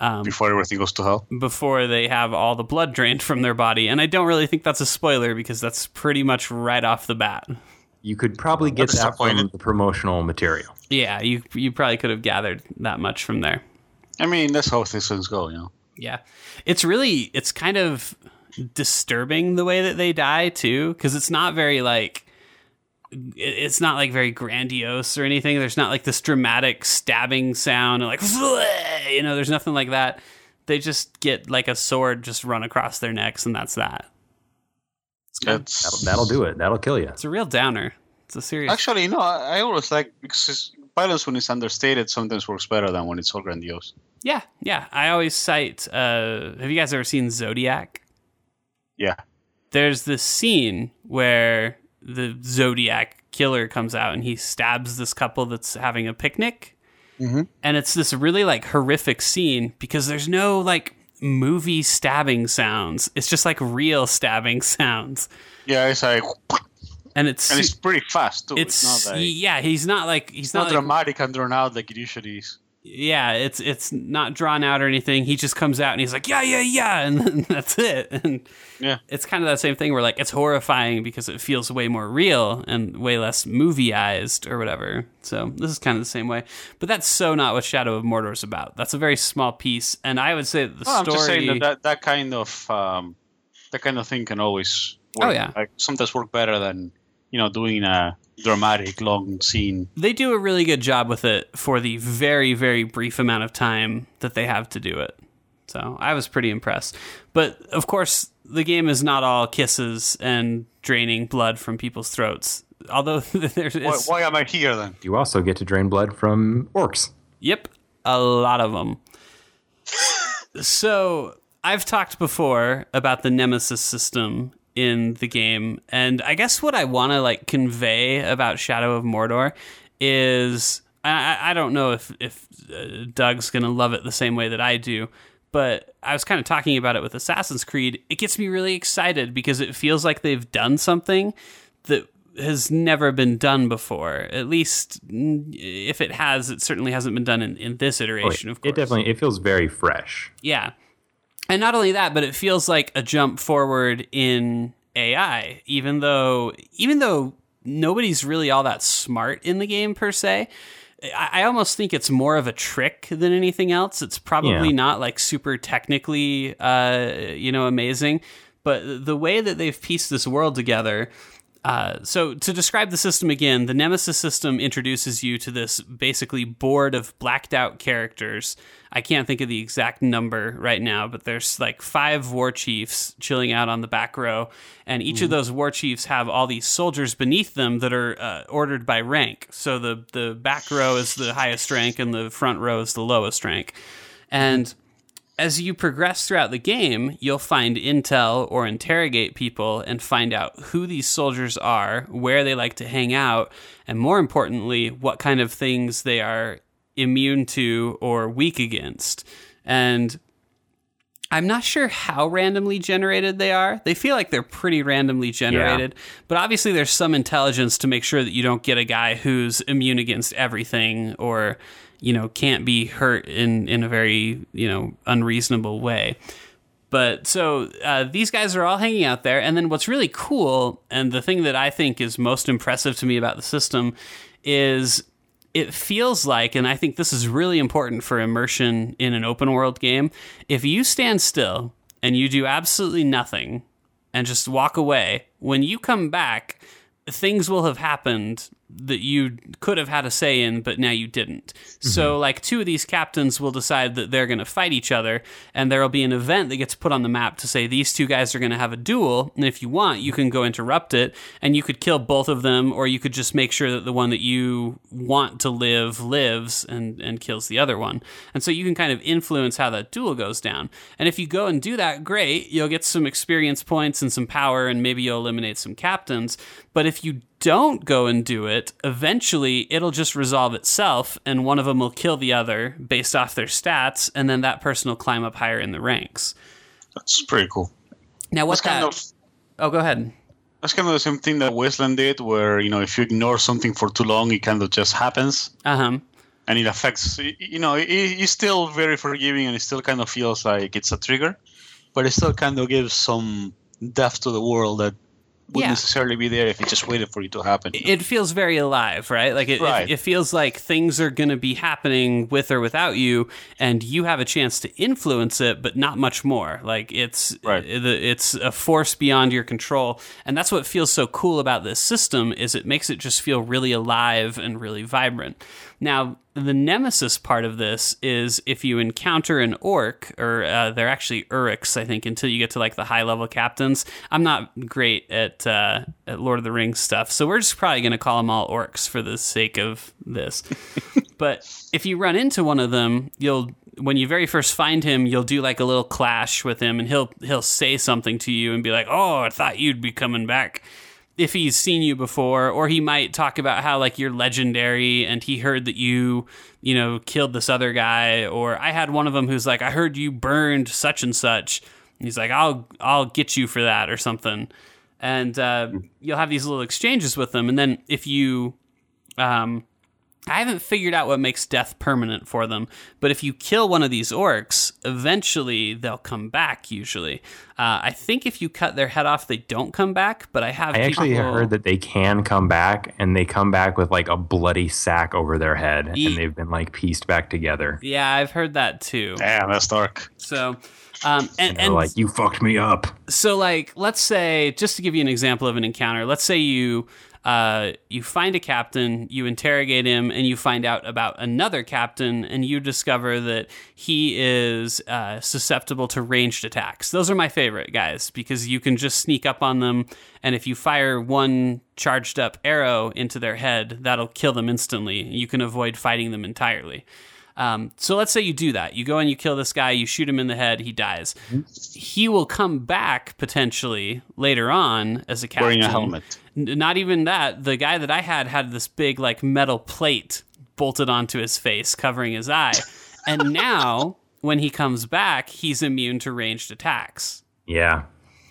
A: um,
B: Before everything goes to hell.
A: before they have all the blood drained from their body. And I don't really think that's a spoiler because that's pretty much right off the bat.
C: you could probably get
B: That's
C: that from
B: disappointing.
C: the promotional material.
A: Yeah, you you probably could have gathered that much from there.
B: I mean, that's how things go, you know.
A: Yeah. It's really it's kind of disturbing the way that they die too cuz it's not very like it- it's not like very grandiose or anything. There's not like this dramatic stabbing sound and like you know, there's nothing like that. They just get like a sword just run across their necks and that's that.
B: That's
C: That'll, that'll do it. That'll kill you.
A: It's a real downer. It's a serious.
B: Actually, no, I, I always like because it's- violence when it's understated sometimes works better than when it's all grandiose.
A: yeah, yeah. I always cite. Uh, have you guys ever seen Zodiac?
B: Yeah.
A: There's this scene where the Zodiac killer comes out and he stabs this couple that's having a picnic,
B: Mhm.
A: and it's this really like horrific scene because there's no like movie stabbing sounds. It's just like real stabbing sounds,
B: Yeah, it's like,
A: and it's
B: and it's pretty fast too.
A: it's,
B: It's, not like
A: yeah. He's not like he's not,
B: not
A: like,
B: dramatic and drawn out like it usually is.
A: Yeah, it's it's not drawn out or anything. He just comes out and he's like, yeah, yeah, yeah, and then that's it. And
B: Yeah.
A: it's kind of that same thing where like it's horrifying because it feels way more real and way less movieized or whatever. So this is kind of the same way, but that's so not what Shadow of Mordor is about. That's a very small piece, and I would say that the
B: I'm
A: story.
B: just saying that, that that kind of um, that kind of thing can always work.
A: Oh, yeah.
B: like sometimes work better than you know doing a dramatic long scene.
A: they do a really good job with it for the very very brief amount of time that they have to do it so i was pretty impressed but of course the game is not all kisses and draining blood from people's throats although there's
B: Why, why am I here then?
C: You also get to drain blood from orcs.
A: Yep, a lot of them. so I've talked before about the Nemesis system in the game, and I guess what I want to like convey about Shadow of Mordor is I, I- don't know if if uh, Doug's gonna love it the same way that I do. But I was kind of talking about it with Assassin's Creed. It gets me really excited because it feels like they've done something that has never been done before. At least, if it has, it certainly hasn't been done in, in this iteration. of course,
C: It definitely it feels very fresh.
A: yeah. And not only that, but it feels like a jump forward in AI, even though even though nobody's really all that smart in the game per se. I, I almost think it's more of a trick than anything else. It's probably
C: Yeah.
A: not like super technically, uh, you know, amazing. But the way that they've pieced this world together, uh, so to describe the system again, the Nemesis system introduces you to this basically board of blacked out characters. I can't think of the exact number right now, but there's like five war chiefs chilling out on the back row, and each of those war chiefs have all these soldiers beneath them that are uh, ordered by rank. So the the back row is the highest rank, and the front row is the lowest rank, and as you progress throughout the game, you'll find intel or interrogate people and find out who these soldiers are, where they like to hang out, and more importantly, what kind of things they are immune to or weak against. And I'm not sure how randomly generated they are. They feel like they're pretty randomly generated, but obviously there's some intelligence to make sure that you don't get a guy who's immune against everything or, you know, can't be hurt in in a very, you know, unreasonable way. But so uh, these guys are all hanging out there, and then what's really cool, and the thing that I think is most impressive to me about the system, is it feels like, and I think this is really important for immersion in an open world game. If you stand still and you do absolutely nothing and just walk away, when you come back, things will have happened that you could have had a say in, but now you didn't. So, mm-hmm. like, two of these captains will decide that they're going to fight each other, and there will be an event that gets put on the map to say these two guys are going to have a duel. And if you want, you can go interrupt it, and you could kill both of them, or you could just make sure that the one that you want to live lives and, and kills the other one. And so you can kind of influence how that duel goes down. And if you go and do that, great, you'll get some experience points and some power, and maybe you'll eliminate some captains. But if you don't go and do it, eventually it'll just resolve itself, and one of them will kill the other based off their stats, and then that person will climb up higher in the ranks.
B: That's pretty cool.
A: Now, what
B: That's kind
A: that?
B: of
A: oh, go ahead.
B: that's kind of the same thing that Wasteland did, where you know if you ignore something for too long, it kind of just happens,
A: Uh huh.
B: and it affects. You know, it, it's still very forgiving, and it still kind of feels like it's a trigger, but it still kind of gives some depth to the world that wouldn't
A: Yeah.
B: necessarily be there if it just waited for it to happen.
A: it feels very alive, right? Like it, it- it, feels like things are going to be happening with or without you, and you have a chance to influence it, but not much more. Like it's
B: Right.
A: it- it's a force beyond your control, and that's what feels so cool about this system is it makes it just feel really alive and really vibrant. Now, the nemesis part of this is if you encounter an orc, or uh, they're actually Uruks, I think, until you get to like the high level captains. I'm not great at uh, at Lord of the Rings stuff, so we're just probably going to call them all orcs for the sake of this. but if you run into one of them, you'll when you very first find him, you'll do like a little clash with him, and he'll he'll say something to you and be like, "Oh, I thought you'd be coming back." If he's seen you before, or he might talk about how like you're legendary and he heard that you, you know, killed this other guy. Or I had one of them who's like, "I heard you burned such and such." And he's like, "I'll I'll get you for that" or something. And uh, you'll have these little exchanges with them, and then if you um, I haven't figured out what makes death permanent for them, but if you kill one of these orcs, eventually they'll come back. Usually, uh, I think if you cut their head off, they don't come back. But I have
C: I actually
A: people-
C: heard that they can come back, and they come back with like a bloody sack over their head,
A: Ye-
C: and they've been like pieced back together.
A: Yeah, I've heard that too.
B: Damn, that's dark.
A: So, um, and,
C: And
A: and
C: like, "You fucked me up."
A: so like let's say just to give you an example of an encounter let's say you uh, you find a captain you interrogate him and you find out about another captain and you discover that he is uh, susceptible to ranged attacks those are my favorite guys because you can just sneak up on them and if you fire one charged up arrow into their head that'll kill them instantly you can avoid fighting them entirely um, so let's say you do that. You go and you kill this guy, you shoot him in the head, he dies. He will come back potentially later on as a captain.
B: Wearing a helmet.
A: Not even that. The guy that I had had this big like metal plate bolted onto his face, covering his eye. and now, when he comes back, he's immune to ranged attacks.
C: Yeah,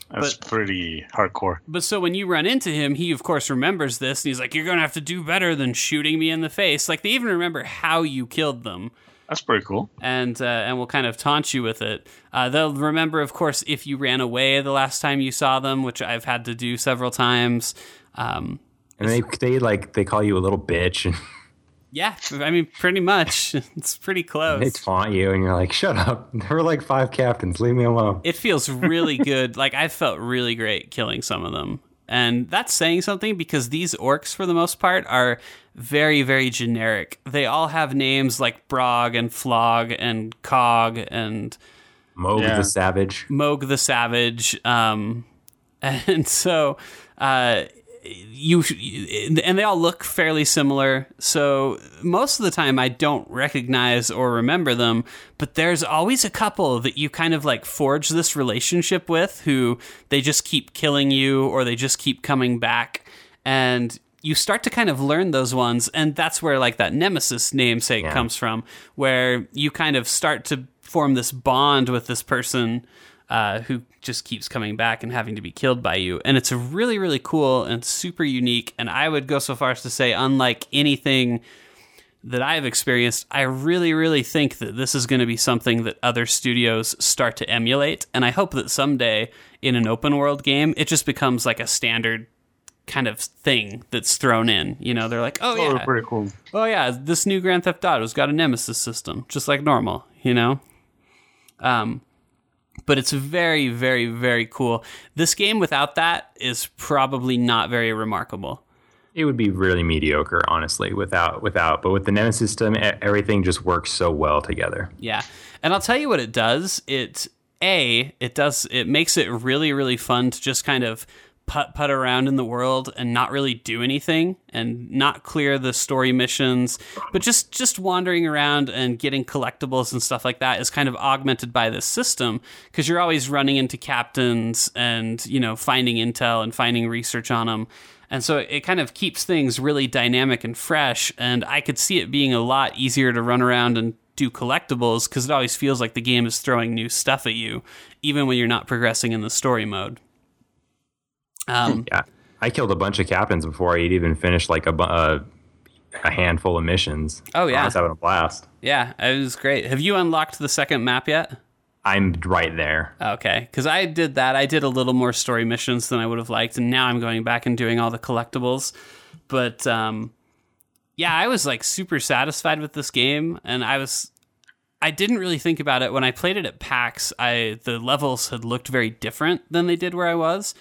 B: That's pretty hardcore.
A: But so when you run into him, he of course remembers this, and he's like, "You're gonna have to do better than shooting me in the face." Like they even remember how you killed them.
B: That's pretty cool.
A: and uh, and will kind of taunt you with it. Uh, they'll remember, of course, if you ran away the last time you saw them, which I've had to do several times. Um,
C: and they they like they call you a little bitch,
A: yeah, I mean, pretty much. It's pretty close.
C: they taunt you, and you're like, "Shut up!" There were like five captains. Leave me alone.
A: It feels really good. Like I felt really great killing some of them. And that's saying something because these orcs, for the most part, are very, very generic. They all have names like Brog and Flog and Cog and
C: Moog
B: Yeah.
C: the Savage.
A: Moog the Savage. Um, and so uh, you and they all look fairly similar. So most of the time, I don't recognize or remember them. But there's always a couple that you kind of like forge this relationship with, who they just keep killing you or they just keep coming back, and you start to kind of learn those ones, and that's where like that nemesis namesake
C: Yeah.
A: comes from, where you kind of start to form this bond with this person uh, who just keeps coming back and having to be killed by you. And it's really, really cool and super unique. And I would go so far as to say, unlike anything that I've experienced, I really, really think that this is going to be something that other studios start to emulate. And I hope that someday in an open world game, it just becomes like a standard kind of thing that's thrown in. You know, they're like, oh,
B: Oh,
A: yeah,
B: pretty cool.
A: oh yeah, this new Grand Theft Auto's got a nemesis system, just like normal, you know. Um, but it's very, very, very cool. This game without that is probably not very remarkable.
C: It would be really mediocre, honestly, without without. But with the Nemesis system, everything just works so well together.
A: Yeah, and I'll tell you what it does. It a it does it makes it really, really fun to just kind of put put around in the world and not really do anything and not clear the story missions but just just wandering around and getting collectibles and stuff like that is kind of augmented by this system because you're always running into captains and you know finding intel and finding research on them and so it kind of keeps things really dynamic and fresh and i could see it being a lot easier to run around and do collectibles because it always feels like the game is throwing new stuff at you even when you're not progressing in the story mode um,
C: Yeah, I killed a bunch of captains before I'd even finished like a uh, a handful of missions.
A: Oh, yeah.
C: I was having a blast.
A: Yeah, it was great. Have you unlocked the second map yet?
C: I'm right there.
A: Okay, because I did that. I did a little more story missions than I would have liked, and now I'm going back and doing all the collectibles. But um, yeah, I was like super satisfied with this game, and I was. I didn't really think about it when I played it at PAX. I the levels had looked very different than they did where I was,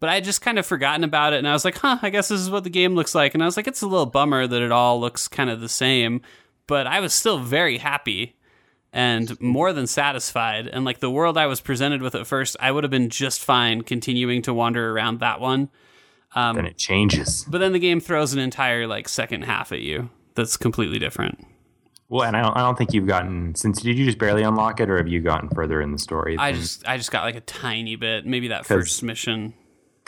A: but I had just kind of forgotten about it, and I was like, huh, I guess this is what the game looks like. And I was like, it's a little bummer that it all looks kind of the same, but I was still very happy and more than satisfied. And like the world I was presented with at first, I would have been just fine continuing to wander around that one. Um,
C: then it changes.
A: But then the game throws an entire like second half at you that's completely different.
C: Well, and I don't, I don't think you've gotten since did you just barely unlock it, or have you gotten further in the story?
A: I just I just got like a tiny bit, maybe that first mission.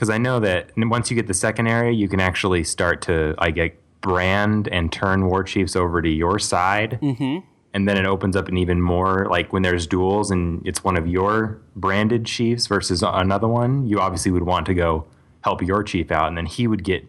C: Because I know that once you get the second area, you can actually start to I get brand and turn war chiefs over to your side, mm-hmm. and then it opens up an even more like when there's duels and it's one of your branded chiefs versus another one. You obviously would want to go help your chief out, and then he would get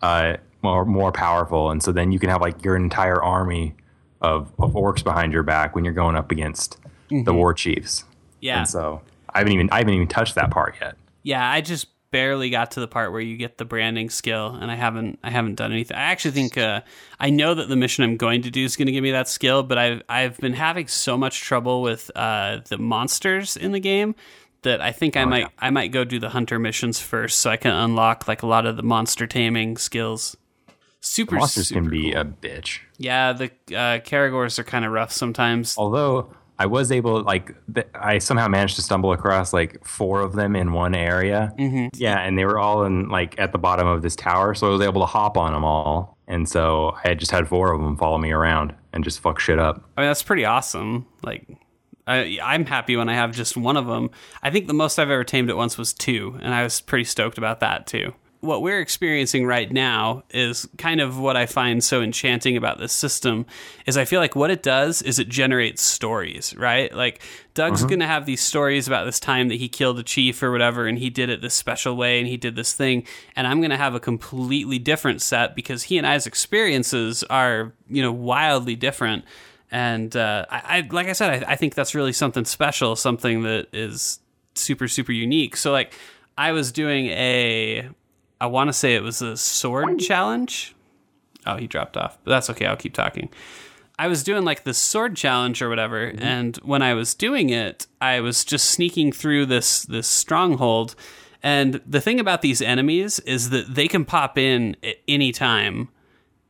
C: uh, more more powerful, and so then you can have like your entire army of of orcs behind your back when you're going up against the war chiefs.
A: Yeah.
C: And so I haven't even I haven't even touched that part yet.
A: Yeah, I just barely got to the part where you get the branding skill and I haven't I haven't done anything. I actually think uh, I know that the mission I'm going to do is going to give me that skill, but I've I've been having so much trouble with uh, the monsters in the game that I think I might
C: yeah.
A: I might go do the hunter missions first so I can unlock like a lot of the monster taming skills. Super
C: Monsters
A: super
C: can be
A: cool.
C: a bitch.
A: Yeah, the uh, Caragors are kind of rough sometimes.
C: Although I was able, like, th- I somehow managed to stumble across like four of them in one area. Mm-hmm. Yeah, and they were all in like at the bottom of this tower, so I was able to hop on them all. And so I just had four of them follow me around and just fuck shit up.
A: I mean, that's pretty awesome. Like, I, I'm happy when I have just one of them. I think the most I've ever tamed at once was two, and I was pretty stoked about that too. What we're experiencing right now is kind of what I find so enchanting about this system is I feel like what it does is it generates stories, right? Like Doug's going to have these stories about this time that he killed a chief or whatever and he did it this special way and he did this thing and I'm going to have a completely different set because he and I's experiences are, you know, wildly different and uh, I, I like I said, I, I think that's really something special, something that is super super unique. So like, I was doing a, I want to say it was a sword challenge. Oh, he dropped off, but that's okay. I'll keep talking. I was doing like this sword challenge or whatever, mm-hmm. and when I was doing it, I was just sneaking through this this stronghold. And the thing about these enemies is that they can pop in at any time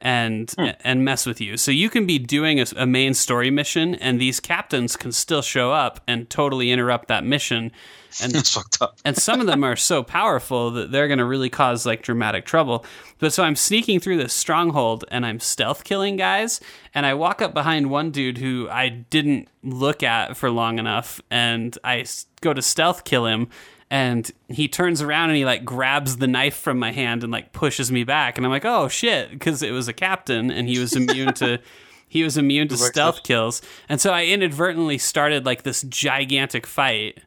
A: and hmm. and mess with you. So you can be doing a, a main story mission, and these captains can still show up and totally interrupt that mission. And
B: fucked up.
A: and some of them are so powerful that they're going to really cause like dramatic trouble. But so I'm sneaking through this stronghold and I'm stealth killing guys, and I walk up behind one dude who I didn't look at for long enough, and I go to stealth kill him. And he turns around and he like grabs the knife from my hand and like pushes me back, and I'm like, "Oh shit!" Because it was a captain and he was immune to he was immune to stealth kills, and so I inadvertently started like this gigantic fight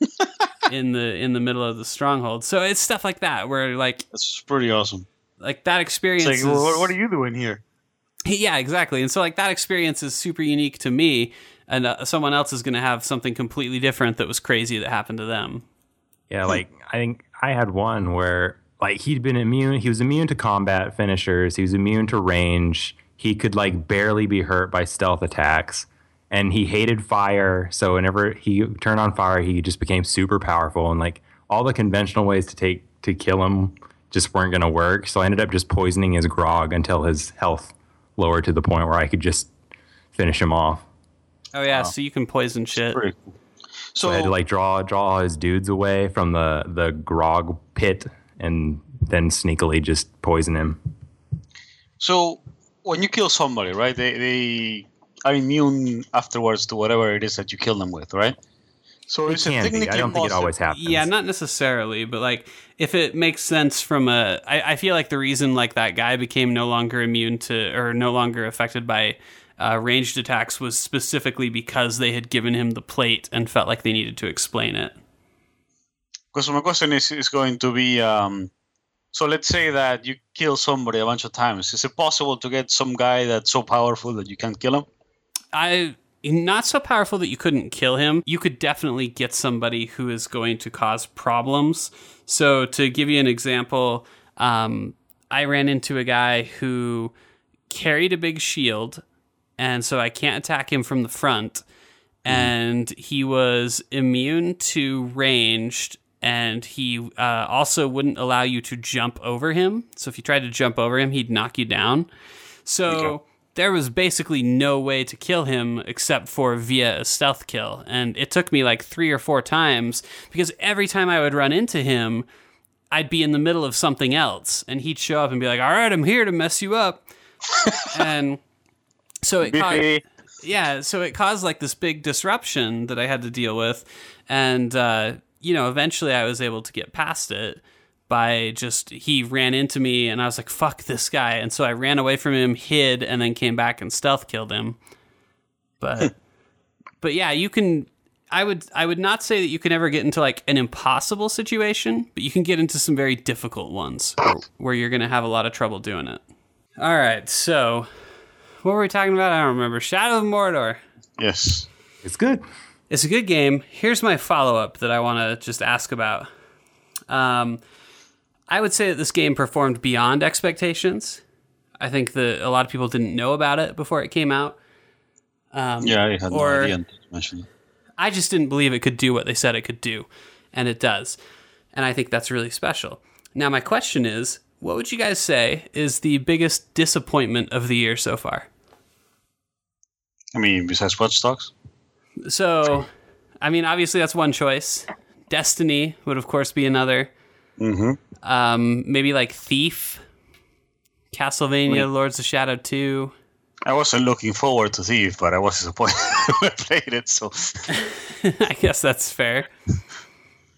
A: in the in the middle of the stronghold. So it's stuff like that where like
B: That's pretty awesome.
A: like that experience.
B: Like,
A: is,
B: what, what are you doing here?
A: yeah, exactly. And so like that experience is super unique to me, and uh, someone else is going to have something completely different that was crazy that happened to them.
C: Yeah, hmm. like I think I had one where like he'd been immune. He was immune to combat finishers. He was immune to range. He could like barely be hurt by stealth attacks, and he hated fire. So whenever he turned on fire, he just became super powerful. And like all the conventional ways to take to kill him just weren't going to work. So I ended up just poisoning his grog until his health lowered to the point where I could just finish him off.
A: Oh yeah, so you can poison shit.
B: Pretty cool.
C: So
B: So,
C: I had to like draw draw his dudes away from the the grog pit and then sneakily just poison him.
B: so when you kill somebody, right? They they are immune afterwards to whatever it is that you kill them with, right? So
C: It
B: is it
C: can be. I don't think it always happens.
A: Yeah, not necessarily, but like if it makes sense from a, I, I feel like the reason like that guy became no longer immune to or no longer affected by uh, ranged attacks was specifically because they had given him the plate and felt like they needed to explain it.
B: Because my question is, is going to be um, so let's say that you kill somebody a bunch of times. Is it possible to get some guy that's so powerful that you can't kill him?
A: I not so powerful that you couldn't kill him. You could definitely get somebody who is going to cause problems. So to give you an example, um, I ran into a guy who carried a big shield, and so I can't attack him from the front. And he was immune to ranged and he uh, also wouldn't allow you to jump over him. So if you tried to jump over him, he'd knock you down. So
B: Okay.
A: there was basically no way to kill him except for via a stealth kill. And it took me like three or four times because every time I would run into him, I'd be in the middle of something else, and he'd show up and be like, "All right, I'm here to mess you up," and so it yeah, so it caused like this big disruption that I had to deal with, and uh, you know, eventually I was able to get past it by just he ran into me, and I was like, "Fuck this guy," and so I ran away from him, hid, and then came back and stealth killed him. But but yeah, you can. I would I would not say that you can ever get into like an impossible situation, but you can get into some very difficult ones where, where you're going to have a lot of trouble doing it. All right, so what were we talking about? I don't remember. Shadow of Mordor.
B: Yes.
C: It's good.
A: It's a good game. Here's my follow up that I want to just ask about. Um, I would say that this game performed beyond expectations. I think that a lot of people didn't know about it before it came out. Um,
B: Yeah, I had
A: Or-
B: no idea until you mentioned it.
A: I just didn't believe it could do what they said it could do, and it does. And I think that's really special. Now, my question is what would you guys say is the biggest disappointment of the year so far?
B: I mean, besides Watch Dogs?
A: So, I mean, obviously, that's one choice. Destiny would, of course, be another.
B: Mm-hmm.
A: Um, maybe like Thief, Castlevania, Lords of Shadow 2.
B: I wasn't looking forward to Thief, but I was disappointed when I played it. So
A: I guess that's fair.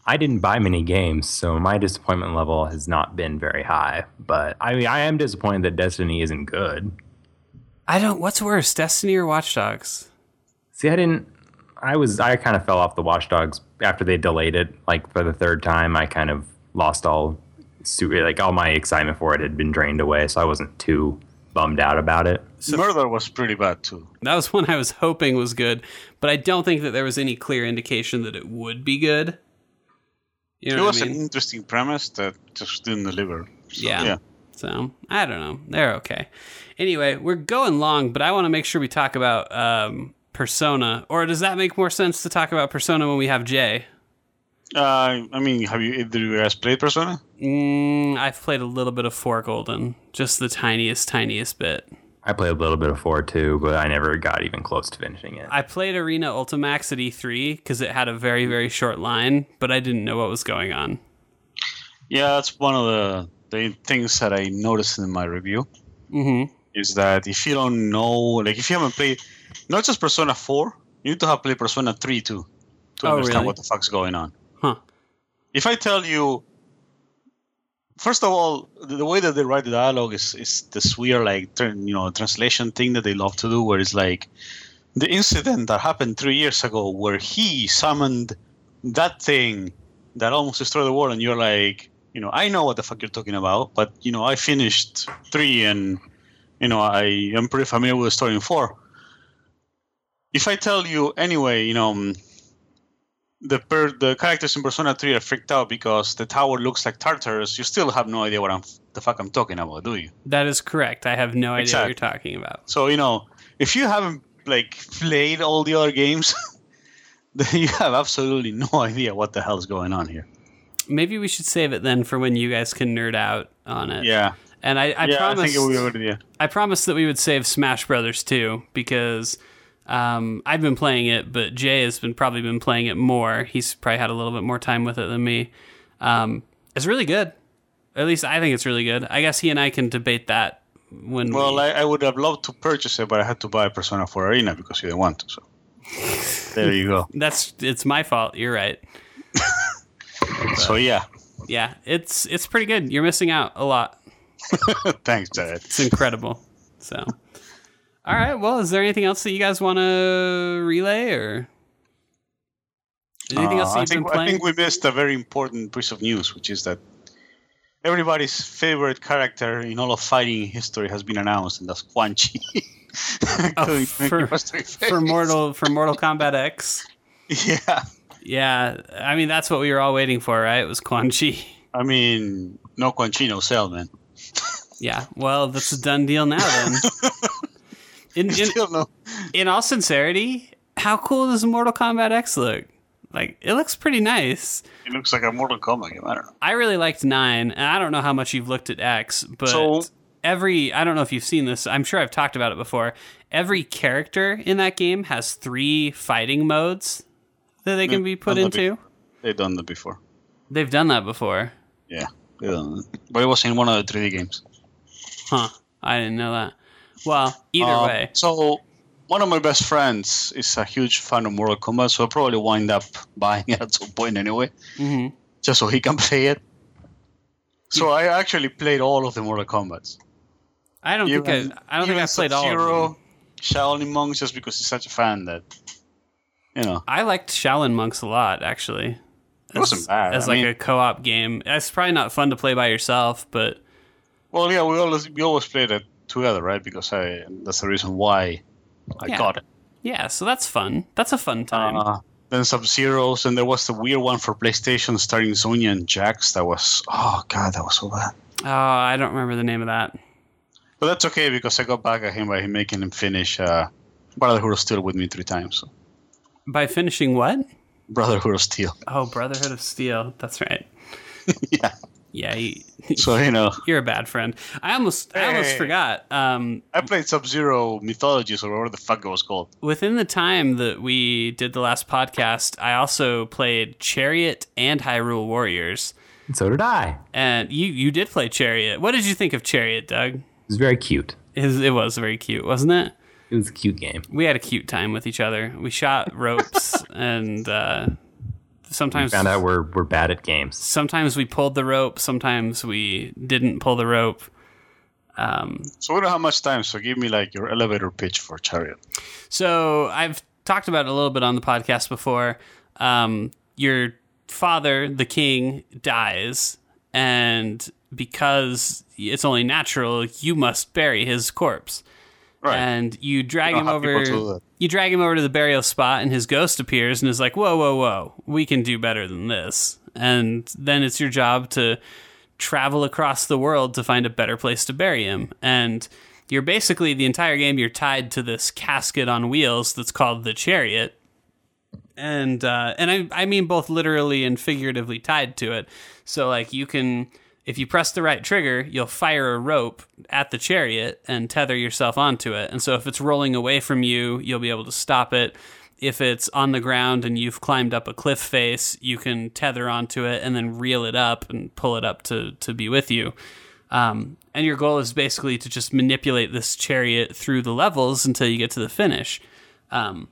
C: I didn't buy many games, so my disappointment level has not been very high. But I mean, I am disappointed that Destiny isn't good.
A: I don't. What's worse, Destiny or Watch Dogs?
C: See, I didn't. I was. I kind of fell off the Watch Dogs after they delayed it, like for the third time. I kind of lost all, like all my excitement for it had been drained away, so I wasn't too bummed out about it.
B: So Murder was pretty bad too.
A: That was one I was hoping was good, but I don't think that there was any clear indication that it would be good. You
B: It was
A: I mean?
B: an interesting premise that just didn't deliver. So,
A: Yeah.
B: yeah.
A: So I don't know. They're okay. Anyway, we're going long, but I want to make sure we talk about um, Persona. Or does that make more sense to talk about Persona when we have Jay?
B: Uh, I mean, have you either you guys played Persona?
A: Mm, I've played a little bit of Four Golden, just the tiniest, tiniest bit.
C: I played a little bit of four too, but I never got even close to finishing it.
A: I played Arena Ultimax at E3 because it had a very, very short line, but I didn't know what was going on.
B: Yeah, that's one of the, the things that I noticed in my review.
A: Mm-hmm.
B: Is that if you don't know, like if you haven't played, not just Persona 4, you need to have played Persona 3 too to
A: Oh,
B: understand
A: really?
B: what the fuck's going on.
A: Huh.
B: If I tell you, first of all, the, way that they write the dialogue is is this weird like you know translation thing that they love to do, where it's like the incident that happened three years ago, where he summoned that thing that almost destroyed the world, and you're like, you know, I know what the fuck you're talking about, but you know, I finished three, and you know, I am pretty familiar with the story in four. If I tell you anyway, you know. The per- the characters in Persona 3 are freaked out because the tower looks like Tartarus, you still have no idea what I'm the fuck I'm talking about, do you?
A: That is correct. I have no idea
B: Exactly.
A: what you're talking about.
B: So you know, if you haven't like played all the other games, then you have absolutely no idea what the hell's going on here.
A: Maybe we should save it then for when you guys can nerd out on it.
B: Yeah,
A: And I, I
B: yeah, I
A: promised
B: think it would be a good idea.
A: I promised that we would save Smash Brothers too because um, I've been playing it, but Jay has been probably been playing it more. He's probably had a little bit more time with it than me. Um, it's really good. At least I think it's really good. I guess he and I can debate that when
B: Well,
A: we,
B: I, I would have loved to purchase it, but I had to buy Persona 4 Arena because you didn't want to. So there you go.
A: that's it's my fault. You're right.
B: So yeah,
A: Yeah, it's it's pretty good. You're missing out a lot.
B: thanks, Jared.
A: It's incredible. So, all right. Well, is there anything else that you guys want to relay or anything else
B: Uh,
A: that
B: I think I think we missed a very important piece of news, which is that everybody's favorite character in all of fighting history has been announced, and that's Quan Chi.
A: Oh, for, for Mortal for Mortal Kombat X.
B: Yeah,
A: Yeah, I mean that's what we were all waiting for, right? It was Quan Chi.
B: I mean, no Quan Chi, no Cell, man.
A: Yeah, well, that's a done deal now then. In, in,
B: Still no.
A: in all sincerity, how cool does Mortal Kombat X look? Like it looks pretty nice.
B: It looks like a Mortal Kombat game. I don't know.
A: I really liked nine, and I don't know how much you've looked at X, but
B: So-
A: every I don't know if you've seen this. I'm sure I've talked about it before. Every character in that game has three fighting modes that they can be put into.
B: They've done that before.
A: They've done that before.
B: Yeah, that. But it was in one of the 3D games.
A: Huh. I didn't know that. Well, either
B: Um,
A: way.
B: So one of my best friends is a huge fan of Mortal Kombat, so I'll probably wind up buying it at some point anyway,
A: hmm
B: just so he can play it. So I actually played all of the Mortal Kombats.
A: I don't think I, I don't think
B: even
A: I've played all of them.
B: Shaolin Monks, just because he's such a fan that, you know,
A: I liked Shaolin Monks a lot, actually.
B: It wasn't bad.
A: As
B: I
A: like
B: mean-
A: a co-op game. It's probably not fun to play by yourself, but
B: well, yeah, we always we always played it together, right? Because I that's the reason why I
A: Yeah.
B: got it.
A: yeah, so that's fun. That's a fun time.
B: Uh, then Sub Zeros, and there was the weird one for PlayStation starring Sonya and Jax. That was oh god, that was so bad.
A: oh, I don't remember the name of that.
B: But that's okay because I got back at him by him making him finish uh, Brotherhood of Steel with me three times. So.
A: By finishing what?
B: Brotherhood of Steel.
A: Oh, Brotherhood of Steel. That's right.
B: yeah.
A: Yeah, you,
B: So you know,
A: you're a bad friend. I almost, I almost forgot. Um,
B: I played Sub Zero Mythologies or whatever the fuck it was called.
A: within the time that we did the last podcast, I also played Chariot and Hyrule Warriors.
C: And so did I.
A: And you, you did play Chariot. What did you think of Chariot, Doug?
C: It was very cute.
A: It was, it was very cute, wasn't it?
C: It was a cute game.
A: We had a cute time with each other. We shot ropes, and uh, sometimes we
C: Found out we're we're bad at games.
A: sometimes we pulled the rope, sometimes we didn't pull the rope. Um,
B: So we don't have much time. So give me like your elevator pitch for Chariot.
A: so I've talked about it a little bit on the podcast before. Um, your father, the king, dies, and because it's only natural, you must bury his corpse.
B: Right.
A: and you drag
B: You
A: him
B: don't have people to do
A: over. You drag him over to the burial spot, and his ghost appears and is like, "Whoa, whoa, whoa! We can do better than this." And then it's your job to travel across the world to find a better place to bury him. And you're basically the entire game. You're tied to this casket on wheels that's called the chariot, and uh, and I I mean both literally and figuratively tied to it. So like you can if you press the right trigger, you'll fire a rope at the chariot and tether yourself onto it. And so if it's rolling away from you, you'll be able to stop it. If it's on the ground and you've climbed up a cliff face, you can tether onto it and then reel it up and pull it up to to be with you. Um, and your goal is basically to just manipulate this chariot through the levels until you get to the finish. Um,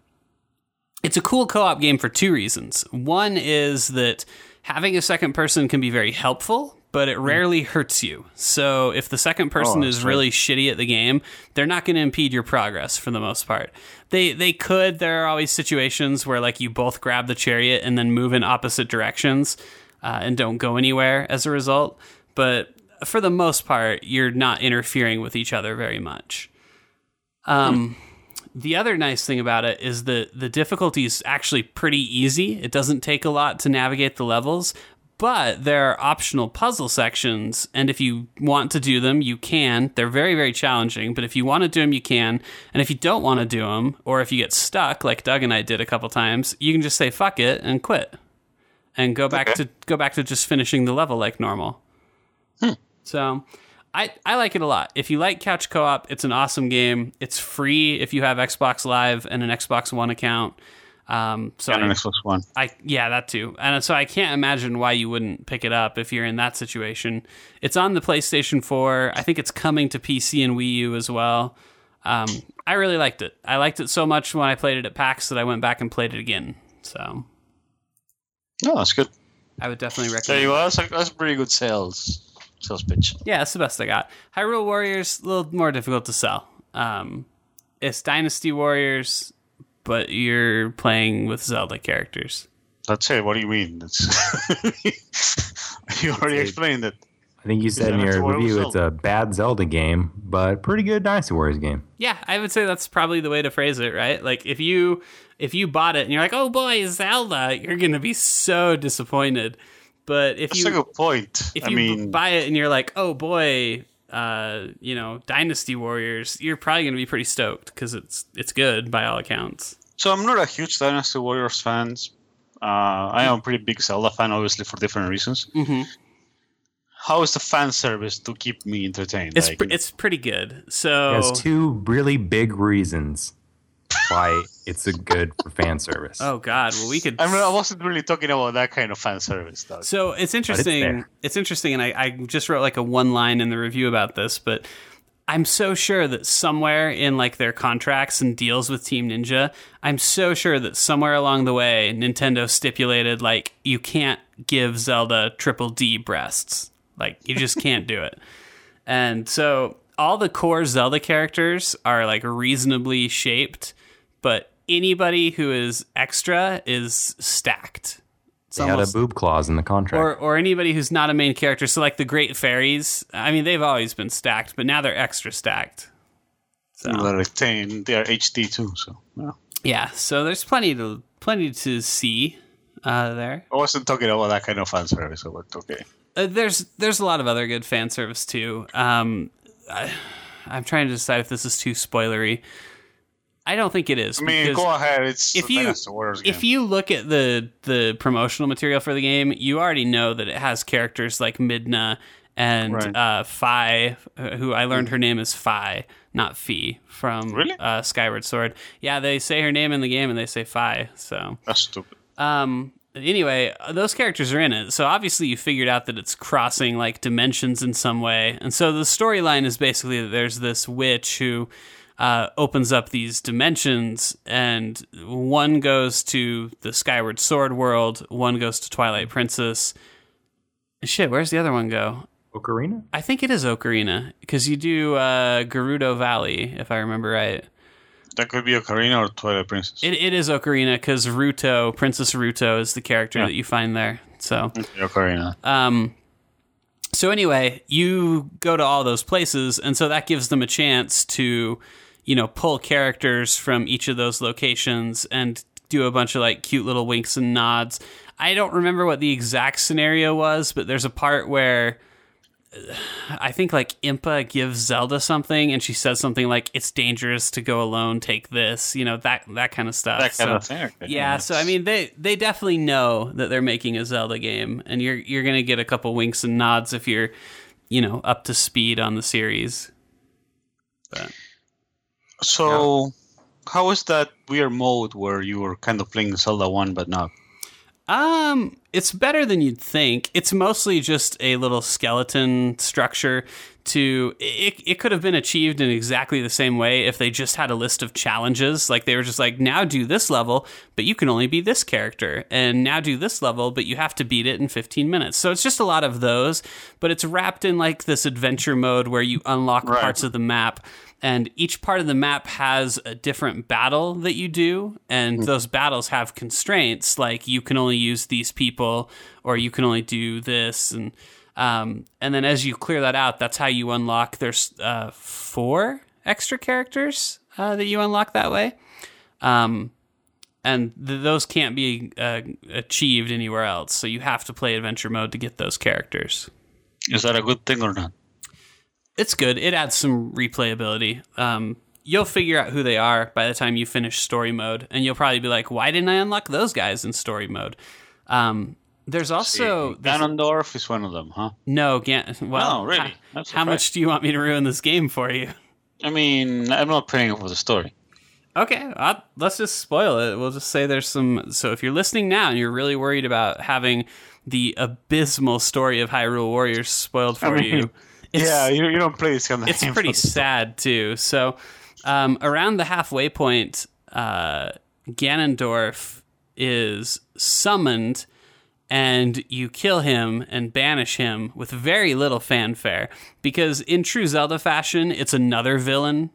A: it's a cool co-op game for two reasons. One is that having a second person can be very helpful, but it rarely hurts you. So if the second person
B: Oh,
A: is
B: right.
A: really shitty at the game, they're not going to impede your progress for the most part. They they could. There are always situations where like you both grab the chariot and then move in opposite directions uh, and don't go anywhere as a result. But for the most part, you're not interfering with each other very much. Um, the other nice thing about it is that the difficulty is actually pretty easy. It doesn't take a lot to navigate the levels, but there are optional puzzle sections, and if you want to do them, you can. They're very, very challenging, but if you want to do them, you can. And if you don't want to do them, or if you get stuck, like Doug and I did a couple times, you can just say "fuck it" and quit, and go back
B: Okay.
A: to go back to just finishing the level like normal. Hmm. So I, I like it a lot. If you like couch co-op, it's an awesome game. It's free if you have Xbox Live and an Xbox One account. Um, so
B: And
A: I,
B: an Xbox One.
A: I yeah, that too. And so I can't imagine why you wouldn't pick it up if you're in that situation. It's on the PlayStation 4. I think it's coming to PC and Wii U as well. Um, I really liked it. I liked it so much when I played it at PAX that I went back and played it again. So
B: No, that's good.
A: I would definitely recommend.
B: There
A: recommend.
B: you
A: it.
B: go. That's a, that's a pretty good sales sales pitch.
A: Yeah, that's the best I got. Hyrule Warriors a little more difficult to sell. Um, it's Dynasty Warriors, but you're playing with Zelda characters.
B: That's it. What do you mean? That's you already explained it.
C: I think you said in your review it's a bad Zelda game, but pretty good Dynasty Warriors game.
A: Yeah, I would say that's probably the way to phrase it, right? Like if you if you bought it and you're like, "Oh boy, Zelda," you're going to be so disappointed. But if
B: That's
A: you
B: a good point.
A: if
B: I
A: you
B: mean,
A: buy it and you're like, "Oh boy, uh, you know, Dynasty Warriors," you're probably going to be pretty stoked cuz it's it's good by all accounts.
B: so I'm not a huge Dynasty Warriors fans Uh, I am a pretty big Zelda fan, obviously for different reasons.
A: Mhm.
B: How is the fan service to keep me entertained?
A: It's
B: Like,
A: pr- it's pretty good. So
C: It has two really big reasons why it's a good for fan service.
A: oh god, well we could.
B: I, mean, I wasn't really talking about that kind of fan service, though.
A: So it's interesting.
C: there.
A: it's interesting, and I, I just wrote like a one line in the review about this, but I'm so sure that somewhere in like their contracts and deals with Team Ninja, I'm so sure that somewhere along the way, Nintendo stipulated like you can't give Zelda triple D breasts. Like you just can't do it. And so all the core Zelda characters are like reasonably shaped, but anybody who is extra is stacked. It's
C: they had a boob clause in the contract.
A: or or anybody who's not a main character. So like the Great Fairies, I mean they've always been stacked, but now they're extra stacked. So
B: They're retain, they are HD too, so. Yeah.
A: yeah, so there's plenty to plenty to see uh, there.
B: I wasn't talking about that kind of fan service, but okay.
A: Uh, there's there's a lot of other good fan service too. Um, I, I'm trying to decide if this is too spoilery. I don't think it is.
B: I mean, go ahead. It's
A: if you
B: Dynasty Warriors game.
A: if you look at the the promotional material for the game, you already know that it has characters like Midna and
B: Right.
A: uh, Fi, uh, who I learned her name is Fi, not Fee, from
B: Really?
A: uh, Skyward Sword. Yeah, they say her name in the game and they say Fi. So
B: That's stupid.
A: um, anyway, those characters are in it. So obviously you figured out that it's crossing like dimensions in some way. And so the storyline is basically that there's this witch who uh, opens up these dimensions, and one goes to the Skyward Sword world, one goes to Twilight Princess. Shit, where's the other one go?
C: Ocarina?
A: I think it is Ocarina because you do uh, Gerudo Valley, if I remember right.
B: That could be Ocarina or Twilight Princess.
A: It, it is Ocarina because Ruto, Princess Ruto, is the character
B: Yeah.
A: that you find there. So,
B: Okay, Ocarina.
A: um, so anyway, you go to all those places, and so that gives them a chance to, you know, pull characters from each of those locations and do a bunch of like cute little winks and nods. I don't remember what the exact scenario was, but there's a part where uh, I think like Impa gives Zelda something, and she says something like, "It's dangerous to go alone. Take this." You know that that kind of stuff.
B: that kind
A: So-
B: of thing.
A: Yeah, so I mean they they definitely know that they're making a Zelda game and you're you're going to get a couple winks and nods if you're, you know, up to speed on the series. But
B: So, how is that weird mode where you were kind of playing Zelda 1 but not?
A: um it's better than you'd think. It's mostly just a little skeleton structure to it, it could have been achieved in exactly the same way if they just had a list of challenges like they were just like now do this level but you can only be this character and now do this level but you have to beat it in 15 minutes so it's just a lot of those but it's wrapped in like this adventure mode where you unlock
B: Right.
A: parts of the map and each part of the map has a different battle that you do. And those battles have constraints like you can only use these people or you can only do this. And um, and then as you clear that out that's how you unlock there's uh, four extra characters uh, that you unlock that way. Um, and th- those can't be uh, achieved anywhere else. So you have to play adventure mode to get those characters.
B: Is that a good thing or not?
A: It's good. It adds some replayability. Um, you'll figure out who they are by the time you finish story mode, and you'll probably be like, "Why didn't I unlock those guys in story mode?" Um, there's also there's-
B: Ganondorf is one of them, huh?
A: no Gan- well,
B: No, really?
A: How, how much do you want me to ruin this game for you?
B: I mean, I'm not playing for the story.
A: Okay, i let's just spoil it. We'll just say there's some. So if you're listening now and you're really worried about having the abysmal story of Hyrule Warriors spoiled for
B: mean,
A: you,
B: yeah, you, you don't play this kind of
A: it's pretty sad too. So, um, around the halfway point, uh, Ganondorf is summoned, and you kill him and banish him with very little fanfare. Because in true Zelda fashion, it's another villain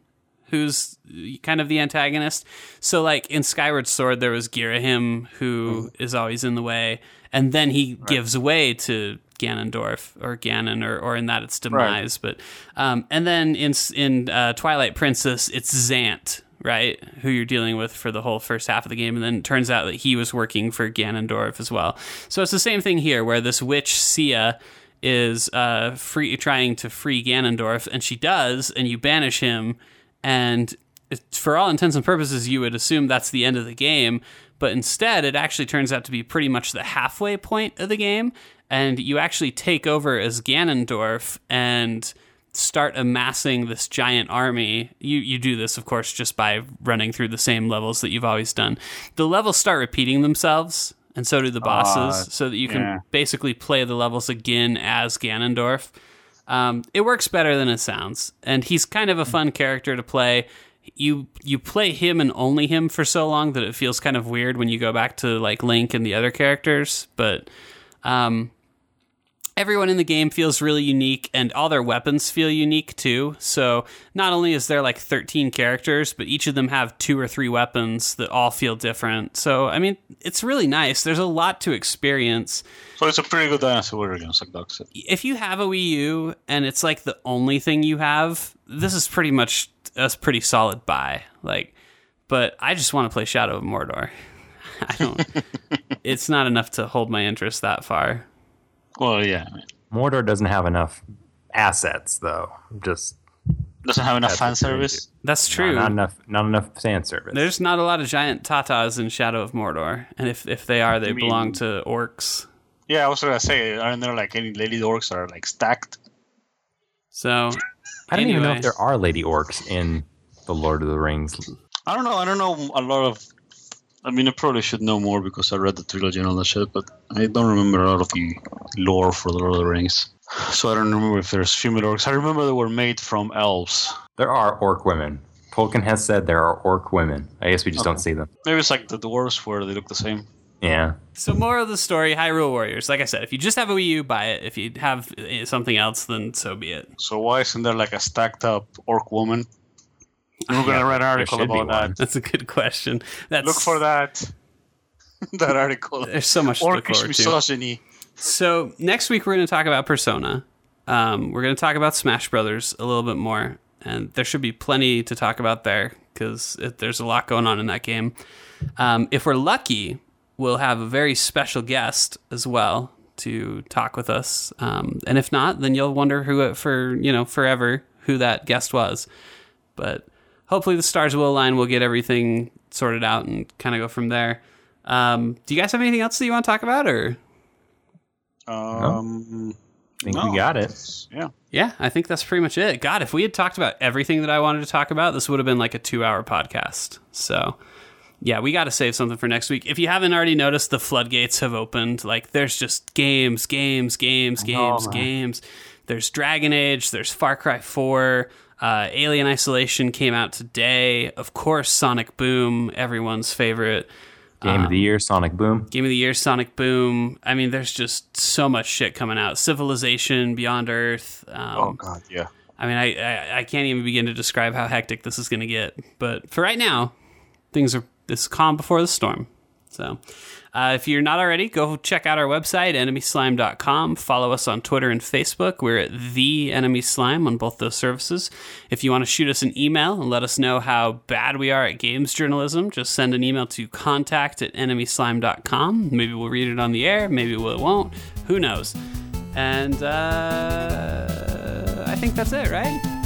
A: who's kind of the antagonist. So, like in Skyward Sword, there was Ghirahim, who is always in the way, and then he gives way to Ganondorf or Ganon, or, or in that it's demise. But um, and then in in uh, Twilight Princess, it's Zant. Right, who you're dealing with for the whole first half of the game, and then it turns out that he was working for Ganondorf as well. So it's the same thing here, where this witch Cia is uh, free trying to free Ganondorf, and she does, and you banish him, and for all intents and purposes, you would assume that's the end of the game. but instead it actually turns out to be pretty much the halfway point of the game, and you actually take over as Ganondorf and start amassing this giant army. You you do this, of course, just by running through the same levels that you've always done. The levels start repeating themselves, and so do the bosses,
B: Uh,
A: so that you can
B: yeah.
A: basically play the levels again as Ganondorf. Um, it works better than it sounds, and he's kind of a fun character to play. You you play him and only him for so long that it feels kind of weird when you go back to like Link and the other characters, but um, everyone in the game feels really unique and all their weapons feel unique too. So not only is there like 13 characters but each of them have two or three weapons that all feel different. So i mean it's really nice. There's a lot to experience.
B: So it's a pretty good Dynasty Warrior game, like Doc said.
A: if you have a wii u and it's like the only thing you have this is pretty much a pretty solid buy. Like but i just want to play shadow of mordor. I don't it's not enough to hold my interest that far
B: Well, yeah. I mean,
C: Mordor doesn't have enough assets, though. Just
B: doesn't have enough fan service.
A: that's true
C: not enough. Not enough fan service.
A: There's not a lot of giant tatas in Shadow of Mordor, and if if they are, they
B: mean-
A: belong to orcs.
B: Yeah, I was gonna say, aren't there like any lady orcs that are like stacked?
A: So
C: I don't even know if there are lady orcs in the Lord of the Rings.
B: I don't know. I don't know a lot of. I mean, I probably should know more because I read the trilogy and all that shit, but I don't remember a lot of the lore for the Lord of the Rings. So I don't remember if there's female orcs. I remember they were made from elves.
C: There are orc women. Tolkien has said there are orc women. I guess we just don't see them.
B: Maybe it's like the dwarves where they look the same.
C: Yeah.
A: so more of the story, Hyrule Warriors. Like I said, if you just have a Wii U, buy it. If you have eh, something else, then so be it.
B: So why isn't there like a stacked up orc woman? We're gonna write an article about that.
A: That's a good question. That's
B: Look for that. that article.
A: There's so much to look
B: Orcish
A: to.
B: misogyny.
A: So next week we're going to talk about Persona. Um, we're going to talk about Smash Brothers a little bit more, and there should be plenty to talk about there because there's a lot going on in that game. Um, if we're lucky, we'll have a very special guest as well to talk with us, um, and if not, then you'll wonder who it for you know forever who that guest was. But hopefully the stars will align. We'll get everything sorted out and kind of go from there. Um, do you guys have anything else that you want to talk about, or?
B: Um,
C: I think
B: no,
C: we got it.
B: Yeah.
A: Yeah, I think that's pretty much it. God, if we had talked about everything that I wanted to talk about, this would have been like a two hour podcast. So, yeah, we got to save something for next week. If you haven't already noticed, the floodgates have opened. Like, there's just games, games, games, games,
B: man.
A: games. There's Dragon Age, there's Far Cry 4, uh, Alien Isolation came out today. Of course, Sonic Boom, everyone's favorite.
C: Game
A: Um,
C: of the year, Sonic Boom.
A: Game of the Year, Sonic Boom. I mean, there's just so much shit coming out. Civilization, Beyond Earth. Um,
B: Oh God, yeah.
A: I mean, I, I I can't even begin to describe how hectic this is going to get. But for right now, things are this calm before the storm. So, uh, if you're not already, go check out our website, enemyslime.com. Follow us on Twitter and Facebook. We're at The Enemy Slime on both those services. If you want to shoot us an email and let us know how bad we are at games journalism, just send an email to contact at enemyslime.com. Maybe we'll read it on the air, maybe we won't. Who knows? And uh, I think that's it, right?